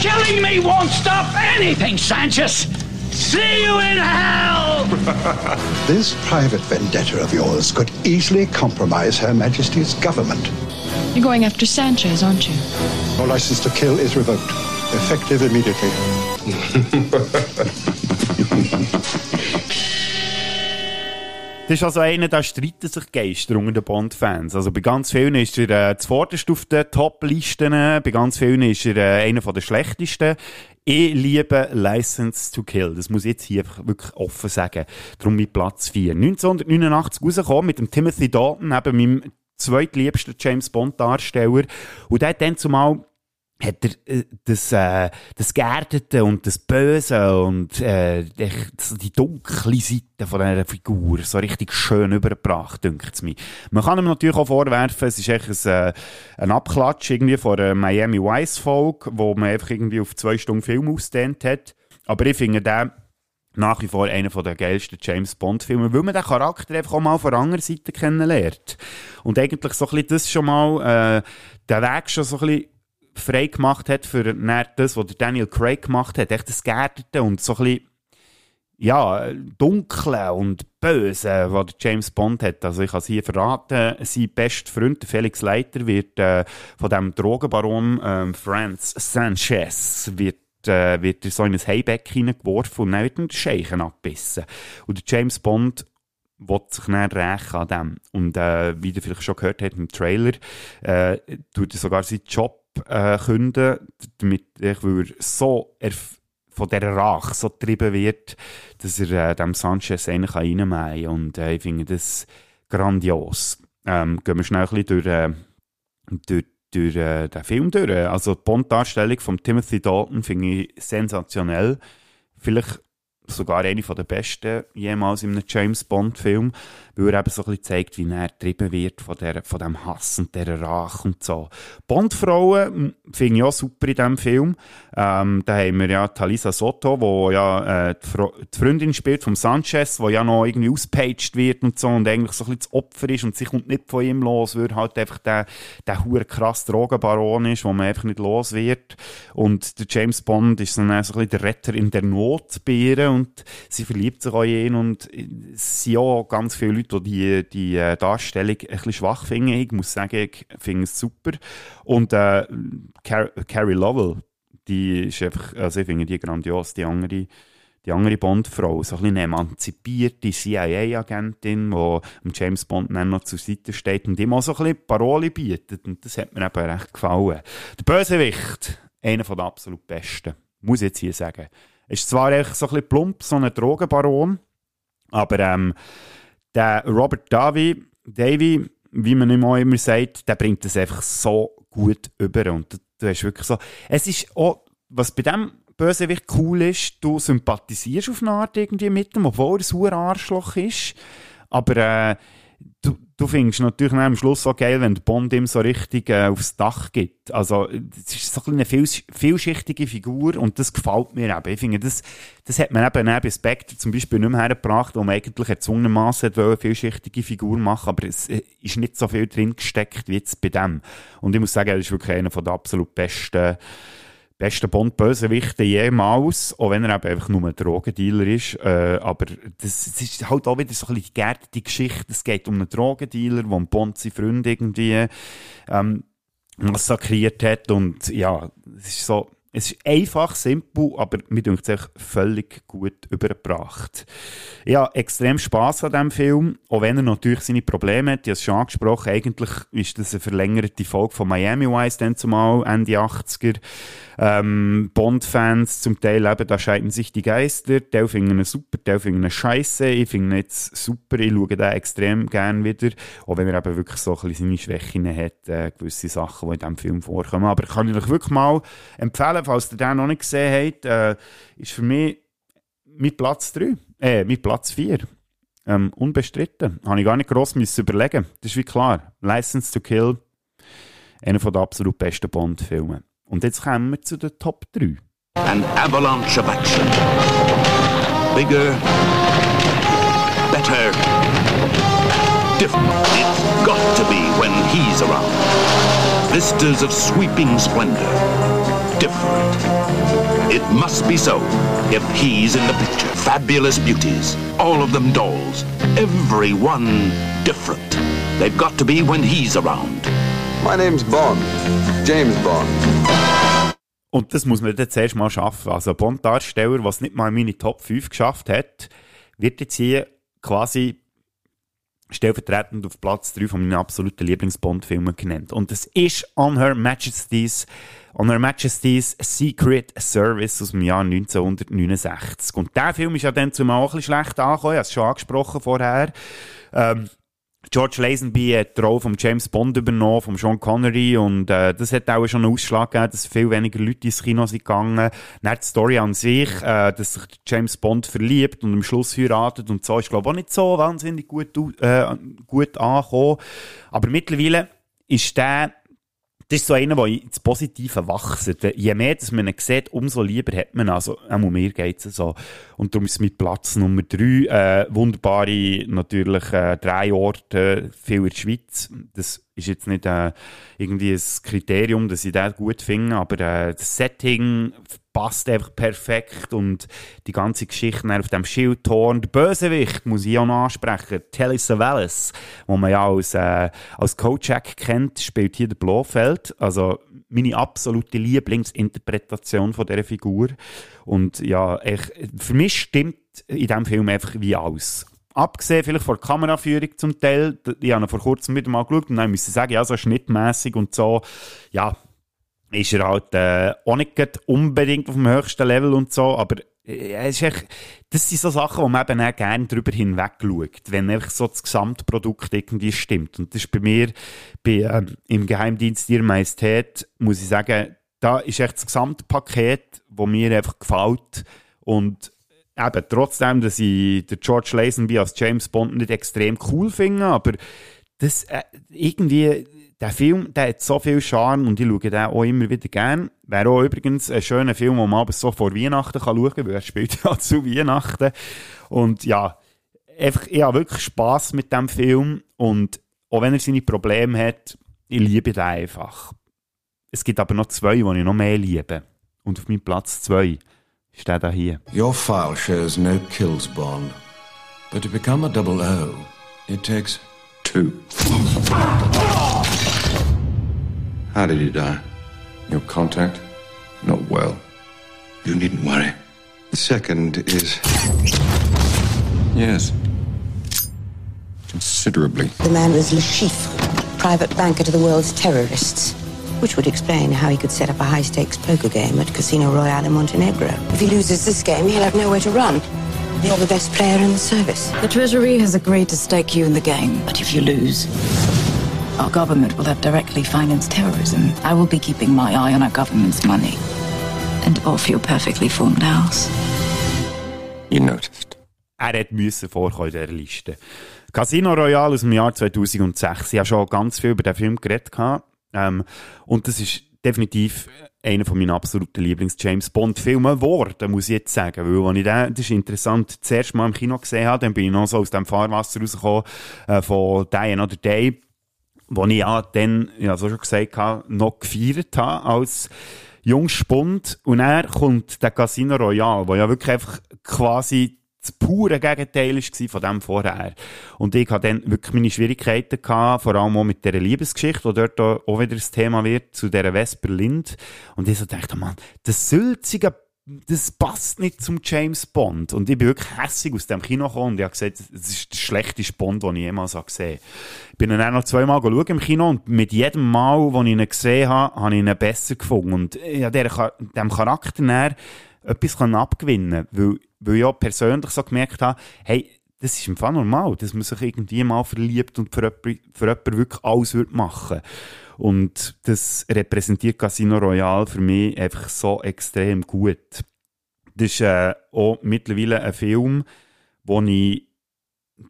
Killing me won't stop anything, Sanchez! See you in hell!
This private vendetta of yours could easily compromise Her Majesty's government.
You're going after Sanchez, aren't you?
Your license to kill is revoked, effective immediately.
Das ist also einer, da streiten sich Geister unter den Bond-Fans. Also bei ganz vielen ist er äh, zuvorderst auf den Top-Listen, bei ganz vielen ist er äh, einer der schlechtesten. Ich liebe License to Kill. Das muss ich jetzt hier wirklich offen sagen. Darum mit Platz 4. 1989 rausgekommen mit dem Timothy Dalton, eben meinem zweitliebsten James Bond-Darsteller. Und der hat dann zumal hat er äh, das, äh, das Geerdete und das Böse und äh, die, dunkle Seite von dieser Figur so richtig schön übergebracht, denkt es mir. Man kann ihm natürlich auch vorwerfen, es ist echt ein, äh, ein Abklatsch irgendwie von einer Miami Vice Folge, wo man einfach irgendwie auf zwei Stunden Film ausdehnt hat. Aber ich finde den nach wie vor einer der geilsten James Bond-Filme, weil man den Charakter einfach auch mal von der anderen Seite kennenlernt. Und eigentlich so ein bisschen das schon mal, äh, den Weg schon so ein bisschen frei gemacht hat für das, was Daniel Craig gemacht hat. Echt das Gärtete und so ein bisschen, ja, dunkle und böse, was James Bond hat. Also ich kann es hier verraten, sein bester Freund, Felix Leiter, wird äh, von dem Drogenbaron ähm, Franz Sanchez wird äh, wird er so in ein Heibeck hineingeworfen und dann wird er den Scheichen abbissen. Und James Bond will sich dann rächen an dem. Und äh, wie du vielleicht schon gehört hast im Trailer, äh, tut er sogar seinen Job äh, künden, damit ich er so von dieser Rache so getrieben wird, dass er äh, dem Sanchez eigentlich reinmähen kann. Und äh, ich finde das grandios. Ähm, gehen wir schnell ein bisschen durch, äh, durch, durch äh, den Film durch. Also die Bond-Darstellung von Timothy Dalton finde ich sensationell. Vielleicht sogar eine der besten jemals in einem James Bond-Film, weil er eben so ein bisschen zeigt, wie er getrieben wird von, der, von dem Hass und dieser Rache und so. Bond-Frauen finde ich auch super in diesem Film. Ähm, da haben wir ja Talisa Soto, die ja äh, die, Fro die Freundin spielt vom Sanchez, die ja noch irgendwie auspaged wird und so und eigentlich so ein bisschen das Opfer ist und sie kommt nicht von ihm los, weil er halt einfach der, der hure krass Drogenbaron ist, wo man einfach nicht los wird. Und der James Bond ist dann so ein bisschen der Retter in der Not bei ihr und sie verliebt sich auch in ihn und es sind auch ganz viele Leute, die die, die äh, Darstellung ein bisschen schwach finden. Ich muss sagen, ich finde es super. Und äh, Car Carrie Lovell, die ist einfach, also ich finde die grandios, die andere die andere Bond-Frau, so ein eine emanzipierte CIA-Agentin, die James Bond dann noch zur Seite steht und ihm auch so ein bisschen Parole bietet. Und das hat mir eben recht gefallen. Der Bösewicht, einer der absolut besten, muss ich jetzt hier sagen. Ist zwar so ein bisschen plump, so ein Drogenbaron, aber ähm, der Robert Davy, Davy, wie man auch immer sagt, der bringt das einfach so gut über. Und du hast wirklich so. Es ist auch, was bei dem Bösewicht cool ist, du sympathisierst auf eine Art irgendwie mit ihm, obwohl er ein Arschloch ist. Aber äh, du, du findest natürlich am Schluss auch geil, wenn der Bond ihm so richtig äh, aufs Dach gibt. Also, es ist so eine viel, vielschichtige Figur und das gefällt mir eben. Ich finde, das, das hat man eben bei Spectre zum Beispiel nicht mehr hergebracht, wo man eigentlich erzwungenermassen eine vielschichtige Figur machen aber es äh, ist nicht so viel drin gesteckt wie jetzt bei dem. Und ich muss sagen, er ist wirklich einer der absolut besten beste Bond-Bösewichte jemals, auch wenn er eben einfach nur ein Drogendealer ist. Äh, aber das, das, ist halt auch wieder so ein bisschen die geerdete Geschichte. Es geht um einen Drogendealer, wo Bond seinen Freund irgendwie ähm, massakriert hat. Und ja, es ist so, es ist einfach, simpel, aber mir denkt es völlig gut übergebracht. Ich habe extrem Spass an diesem Film, auch wenn er natürlich seine Probleme hat. Ich habe es schon angesprochen, eigentlich ist das eine verlängerte Folge von Miami Vice, dann zumal Ende 80er. Ähm, Bond-Fans zum Teil eben, da scheiden sich die Geister. Teil finden ihn super, Teil finden ihn scheiße. Ich finde ihn jetzt super, ich schaue den extrem gerne wieder. Auch wenn er eben wirklich so ein bisschen seine Schwächen hat, äh, gewisse Sachen, die in diesem Film vorkommen. Aber kann ich euch wirklich mal empfehlen, falls ihr den noch nicht gesehen habt, äh, ist für mich mein Platz 3, äh, mein Platz 4. Ähm, unbestritten. Habe ich gar nicht gross müssen überlegen. Das ist wie klar. License to Kill, einer der absolut besten Bond-Filme. Und jetzt kommen wir zu den Top 3.
An avalanche of action. Bigger, better, different. It's got to be when he's around. Vistas of sweeping splendor. Different. It must be so if he's in the picture. Fabulous beauties, all of them dolls, every one different. They've got to be when he's around.
My name's Bond. James Bond.
Und das muss man dann zuerst mal schaffen. Also ein Bond-Darsteller, der es nicht mal in meine Top 5 geschafft hat, wird jetzt hier quasi stellvertretend auf Platz 3 von meinen absoluten Lieblings-Bond-Filmen genannt. Und das ist On Her Majesty's, On Her Majesty's Secret Service aus dem Jahr 1969. Und der Film ist ja dann zumal auch ein bisschen schlecht angekommen, ich habe es schon angesprochen vorher. Ähm, George Lazenby hat die Rolle von James Bond übernommen, von Sean Connery, und äh, das hat auch schon einen Ausschlag gegeben, dass viel weniger Leute ins Kino sind gegangen. Dann die Story an sich, äh, dass sich James Bond verliebt und am Schluss heiratet und so, ist glaube ich auch nicht so wahnsinnig gut, äh, gut angekommen. Aber mittlerweile ist der das ist so einer, der ins Positive wachsen. Je mehr dass man ihn sieht, umso lieber hat man ihn. Also, auch mir geht es so. Und darum ist es mit Platz Nummer drei. Äh, wunderbare, natürlich, äh, drei Orte, viel in der Schweiz. Das ist jetzt nicht äh, irgendwie ein Kriterium, dass ich das gut finde, aber äh, das Setting passt einfach perfekt und die ganze Geschichte auf dem Schildtorn. Der Bösewicht muss ich auch noch ansprechen. Telly Savalas, den man ja als, äh, als Kojak kennt, spielt hier der Blofeld. Also meine absolute Lieblingsinterpretation von dieser Figur. Und ja, ich, für mich stimmt in diesem Film einfach wie alles abgesehen vielleicht von der Kameraführung zum Teil, ich habe vor kurzem wieder mal geschaut und dann müssen sagen, ja, so schnittmäßig und so, ja, ist er halt äh, auch nicht unbedingt auf dem höchsten Level und so, aber äh, ist echt, das sind so Sachen, wo man eben auch gerne drüber hinweg schaut, wenn einfach so das Gesamtprodukt irgendwie stimmt. Und das ist bei mir, bei, äh, im Geheimdienst Ihrer Majestät, muss ich sagen, da ist echt das Gesamtpaket, das mir einfach gefällt und eben, trotzdem, dass ich den George Lazenby als James Bond nicht extrem cool finde, aber das, äh, irgendwie, der Film, der hat so viel Charme und ich schaue den auch immer wieder gerne. Wäre auch übrigens ein schöner Film, den man aber so vor Weihnachten kann schauen kann, weil er spielt ja zu Weihnachten. Und ja, einfach, ich habe wirklich Spass mit dem Film und auch wenn er seine Probleme hat, ich liebe den einfach. Es gibt aber noch zwei, die ich noch mehr liebe. Und auf meinem Platz zwei steht da hier.
Your file shows no kills, Bond. But to become a double O, it takes two.
How did he die? Your contact? Not well.
You needn't worry.
The second is. Yes. Considerably.
The man was Le Chiffre, private banker to the world's terrorists. Which would explain how he could set up a high stakes poker game at Casino Royale in Montenegro. If he loses this game, he'll have nowhere to run. You're the best player in the service.
The Treasury has agreed to stake you in the game, but if you lose, our government will have directly financed terrorism. I will be keeping my eye on our government's money and off your perfectly formed house.
You noticed.
Er hat müssen vorkommen in dieser Liste. Casino Royale aus dem Jahr 2006. Ich habe schon ganz viel über den Film geredet. Ähm, und das ist definitiv einer von meinen absoluten Lieblings-James Bond-Filmen geworden, muss ich jetzt sagen. Weil, als ich den, das ist interessant, das erste Mal im Kino gesehen habe, dann bin ich noch so aus dem Fahrwasser rausgekommen, äh, von Die Another Day, wo ich ja dann, ja, so schon gesagt habe, noch gefeiert habe als Jungspund. Und er kommt der Casino Royale, wo ja wirklich einfach quasi das pure Gegenteil war von dem vorher. Und ich hatte dann wirklich meine Schwierigkeiten gehabt, vor allem auch mit dieser Liebesgeschichte, die dort auch wieder das Thema wird, zu dieser Vesper Lind. Und ich so dachte, man, das Sülzige, das passt nicht zum James Bond. Und ich bin wirklich hässig aus dem Kino gekommen und ich habe gesagt, das ist der schlechteste Bond, den ich jemals gesehen habe. Ich bin dann auch noch zweimal schauen im Kino und mit jedem Mal, wo ich ihn gesehen habe, habe ich ihn besser gefunden. Und ich habe diesem Charakter näher etwas abgewinnen weil, weil ich auch persönlich so gemerkt habe, hey, das ist im Fall normal, dass man sich irgendwie mal verliebt und für jemanden, für jemanden wirklich alles machen würde. Und das repräsentiert Casino Royale für mich einfach so extrem gut. Das ist äh, auch mittlerweile ein Film, wo ich,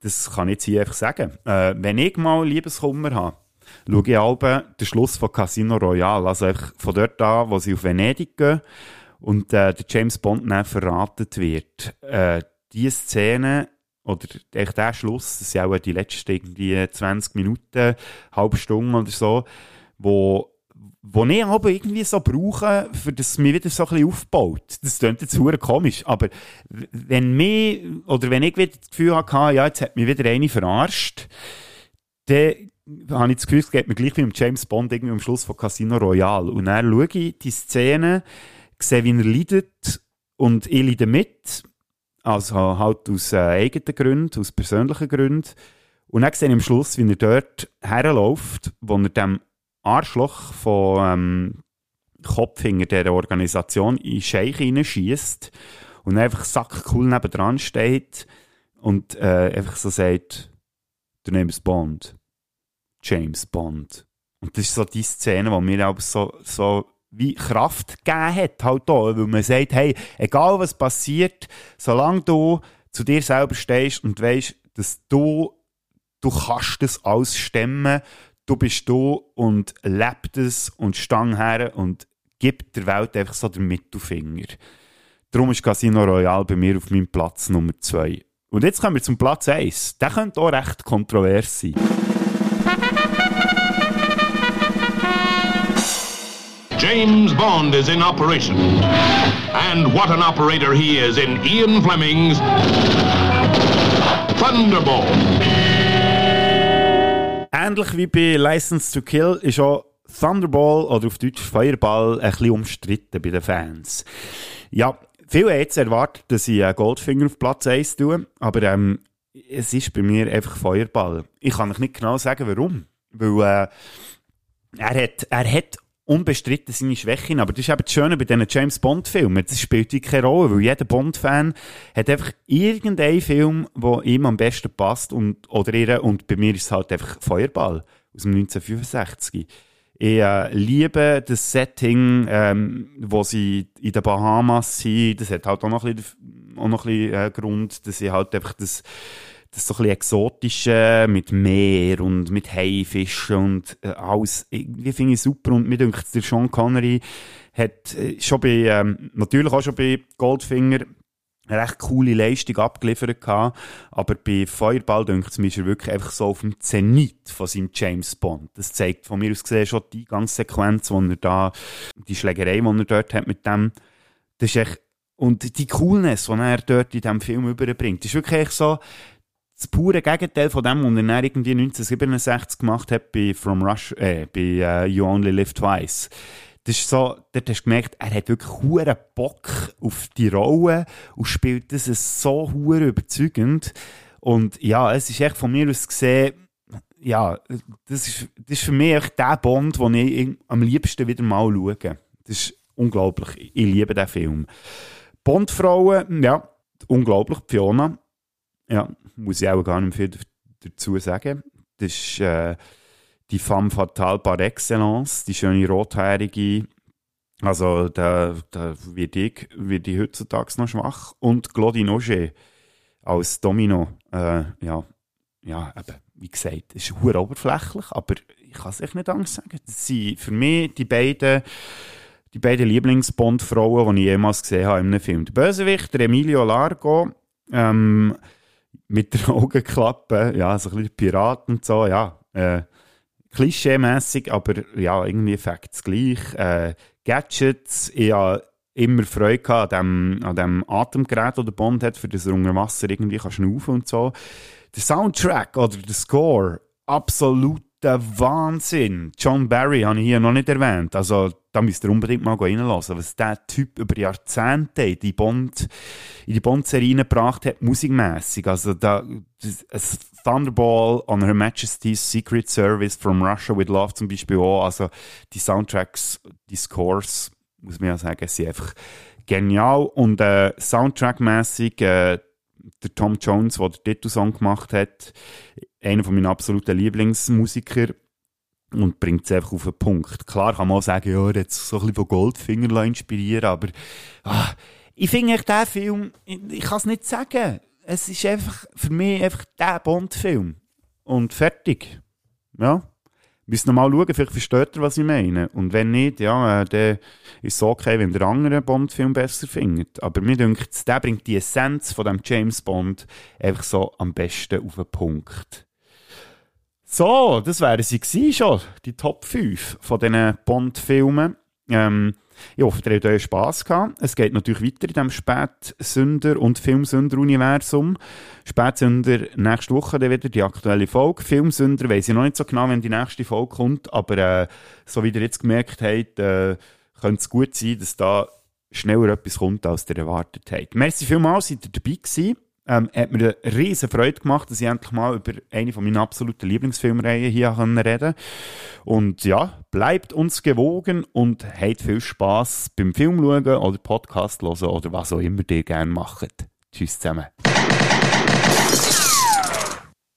das kann ich jetzt hier einfach sagen, äh, wenn ich mal Liebeskummer habe, schaue ich den Schluss von Casino Royale, also einfach von dort an, wo sie auf Venedig gehen und äh, der James Bond dann verraten wird. Äh, diese Szene oder echt der Schluss, das sind auch die letzten irgendwie 20 Minuten, halbe Stunde oder so, wo wo ich aber irgendwie so brauche, für das es mich wieder so ein bisschen aufbaut. Das klingt jetzt super komisch, aber wenn mir, oder wenn ich wieder das Gefühl hatte, ja, jetzt hat mich wieder eine verarscht, dann habe ich das Gefühl, es geht mir gleich wie im James Bond irgendwie am Schluss von Casino Royale. Und dann schaue ich die Szene, sehe, wie er leidet und ich leide mit, also halt aus äh, eigenen Gründen, aus persönlichen Gründen. Und dann sehe ich am Schluss, wie er dort herläuft, wo er dem Arschloch von ähm, Kopfhinger dieser Organisation in Scheich hineinschießt und einfach sackcool nebendran steht und äh, einfach so sagt, der Name ist Bond. James Bond. Und das ist so die Szene, die mir auch so, so wie Kraft gegeben hat, halt da, weil man sagt, hey, egal was passiert, solange du zu dir selber stehst und weißt, dass du, du kannst das alles stemmen, du bist du und lebt es und stang her und gibt der Welt einfach so den Mittelfinger. Darum ist Casino Royale bei mir auf meinem Platz Nummer 2. Und jetzt kommen wir zum Platz 1. Der könnte auch recht kontrovers sein.
James Bond is in operation. And what an operator he is in Ian Fleming's Thunderball.
Ähnlich wie bei License to Kill ist auch Thunderball oder auf Deutsch Feuerball ein bisschen umstritten bei den Fans. Ja, viele haben jetzt erwartet, dass ich Goldfinger auf Platz 1 tue, aber ähm, es ist bei mir einfach Feuerball. Ich kann euch nicht genau sagen, warum. Weil äh, er, hat, er hat unbestritten seine Schwächen, aber das ist eben das Schöne bei diesen James Bond-Filmen. Das spielt keine Rolle, weil jeder Bond-Fan hat einfach irgendeinen Film, der ihm am besten passt und, oder ihr, und bei mir ist es halt einfach Feuerball aus dem 1965. Ich äh, liebe das Setting, ähm, wo sie in den Bahamas sind. Das hat halt auch noch ein bisschen, auch noch ein bisschen äh, Grund, dass sie halt einfach das das so ein bisschen exotische mit Meer und mit Haifischen und äh, alles, irgendwie finde ich super und mir denkt, der Sean Connery hat äh, schon bei, ähm, natürlich auch schon bei Goldfinger eine recht coole Leistung abgeliefert gehabt, aber bei Feuerball denkt es mir ist er wirklich einfach so auf dem Zenit von seinem James Bond. Das zeigt von mir aus gesehen schon die ganze Sequenz, wo er da, die Schlägerei, die er dort hat mit dem, das ist echt, und die Coolness, die er dort in diesem Film überbringt, ist wirklich so, das pure Gegenteil von dem, was er irgendwie 1967 gemacht hat bei From Rush, äh, bei uh, You Only Live Twice. Das ist so, dort hast du gemerkt, er hat wirklich hohen Bock auf die Rolle und spielt das so hure überzeugend. Und ja, es ist echt von mir aus gesehen, ja, das ist, das ist für mich echt der Bond, den ich am liebsten wieder mal schaue. Das ist unglaublich. Ich liebe den Film. Bondfrauen, ja, unglaublich. Fiona, ja, muss ich auch gar nicht viel dazu sagen. Das ist äh, die femme fatale par excellence, die schöne rothaarige. Also da, da wird, ich, wird ich heutzutage noch schwach. Und Claudine Auger als Domino. Äh, ja, ja, eben, wie gesagt, ist sehr oberflächlich, aber ich kann es echt nicht anders sagen. Das sind für mich die beiden die beiden Lieblings-Bond-Frauen, die ich jemals gesehen habe in einem Film. Der Bösewicht, der Emilio Largo, ähm, mit der Augenklappe, ja, so ein bisschen Pirat und so, ja, äh, klischee-mässig, aber ja, irgendwie Facts gleich. Äh, Gadgets, ich habe immer Freude an dem, an dem Atemgerät, das der Bond hat, für das er unter Wasser irgendwie schnaufen und so. Der Soundtrack oder der Score, absolut der Wahnsinn. John Barry habe ich hier noch nicht erwähnt. Also, da müsst ihr unbedingt mal reinlassen, was der Typ über Jahrzehnte in die Bond, in die Bond-Serie gebracht hat, musikmässig. Also, da, das, Thunderball on Her Majesty's Secret Service from Russia with Love zum Beispiel auch. Also, die Soundtracks, die Scores, muss man ja sagen, sind einfach genial. Und, äh, Soundtrack-mässig, äh, der Tom Jones, der den Titelsong gemacht hat, einer von meinen absoluten Lieblingsmusiker. und bringt es einfach auf den Punkt. Klar kann man auch sagen, ja, er hat sich so ein bisschen von Goldfinger inspirieren aber ah, ich finde den Film, ich, ich kann es nicht sagen. Es ist einfach für mich einfach der Bond-Film. Und fertig. Ja. Müssen noch mal schauen, vielleicht versteht ihr, was ich meine. Und wenn nicht, ja, äh, dann ist es okay, wenn der andere Bond-Film besser findet. Aber mir denkt, der bringt die Essenz von dem James Bond einfach so am besten auf den Punkt. So, das wären sie gewesen schon, die Top 5 von diesen Bond-Filmen. Ähm, ich hoffe, ihr habt euch Spass gehabt. Es geht natürlich weiter in diesem Spätsünder- und Filmsünder-Universum. Spätsünder nächste Woche dann wieder die aktuelle Folge. Filmsünder weiss ich noch nicht so genau, wenn die nächste Folge kommt, aber äh, so wie ihr jetzt gemerkt habt, äh, könnte es gut sein, dass da schneller etwas kommt, als ihr erwartet habt. Merci vielmals, seid ihr dabei gewesen. Ähm, hat mir eine riesen Freude gemacht, dass ich endlich mal über eine von meinen absoluten Lieblingsfilmreihen hier reden konnte. Und ja, bleibt uns gewogen und habt viel Spaß beim Film schauen oder Podcast hören oder was auch immer ihr gerne macht. Tschüss zusammen.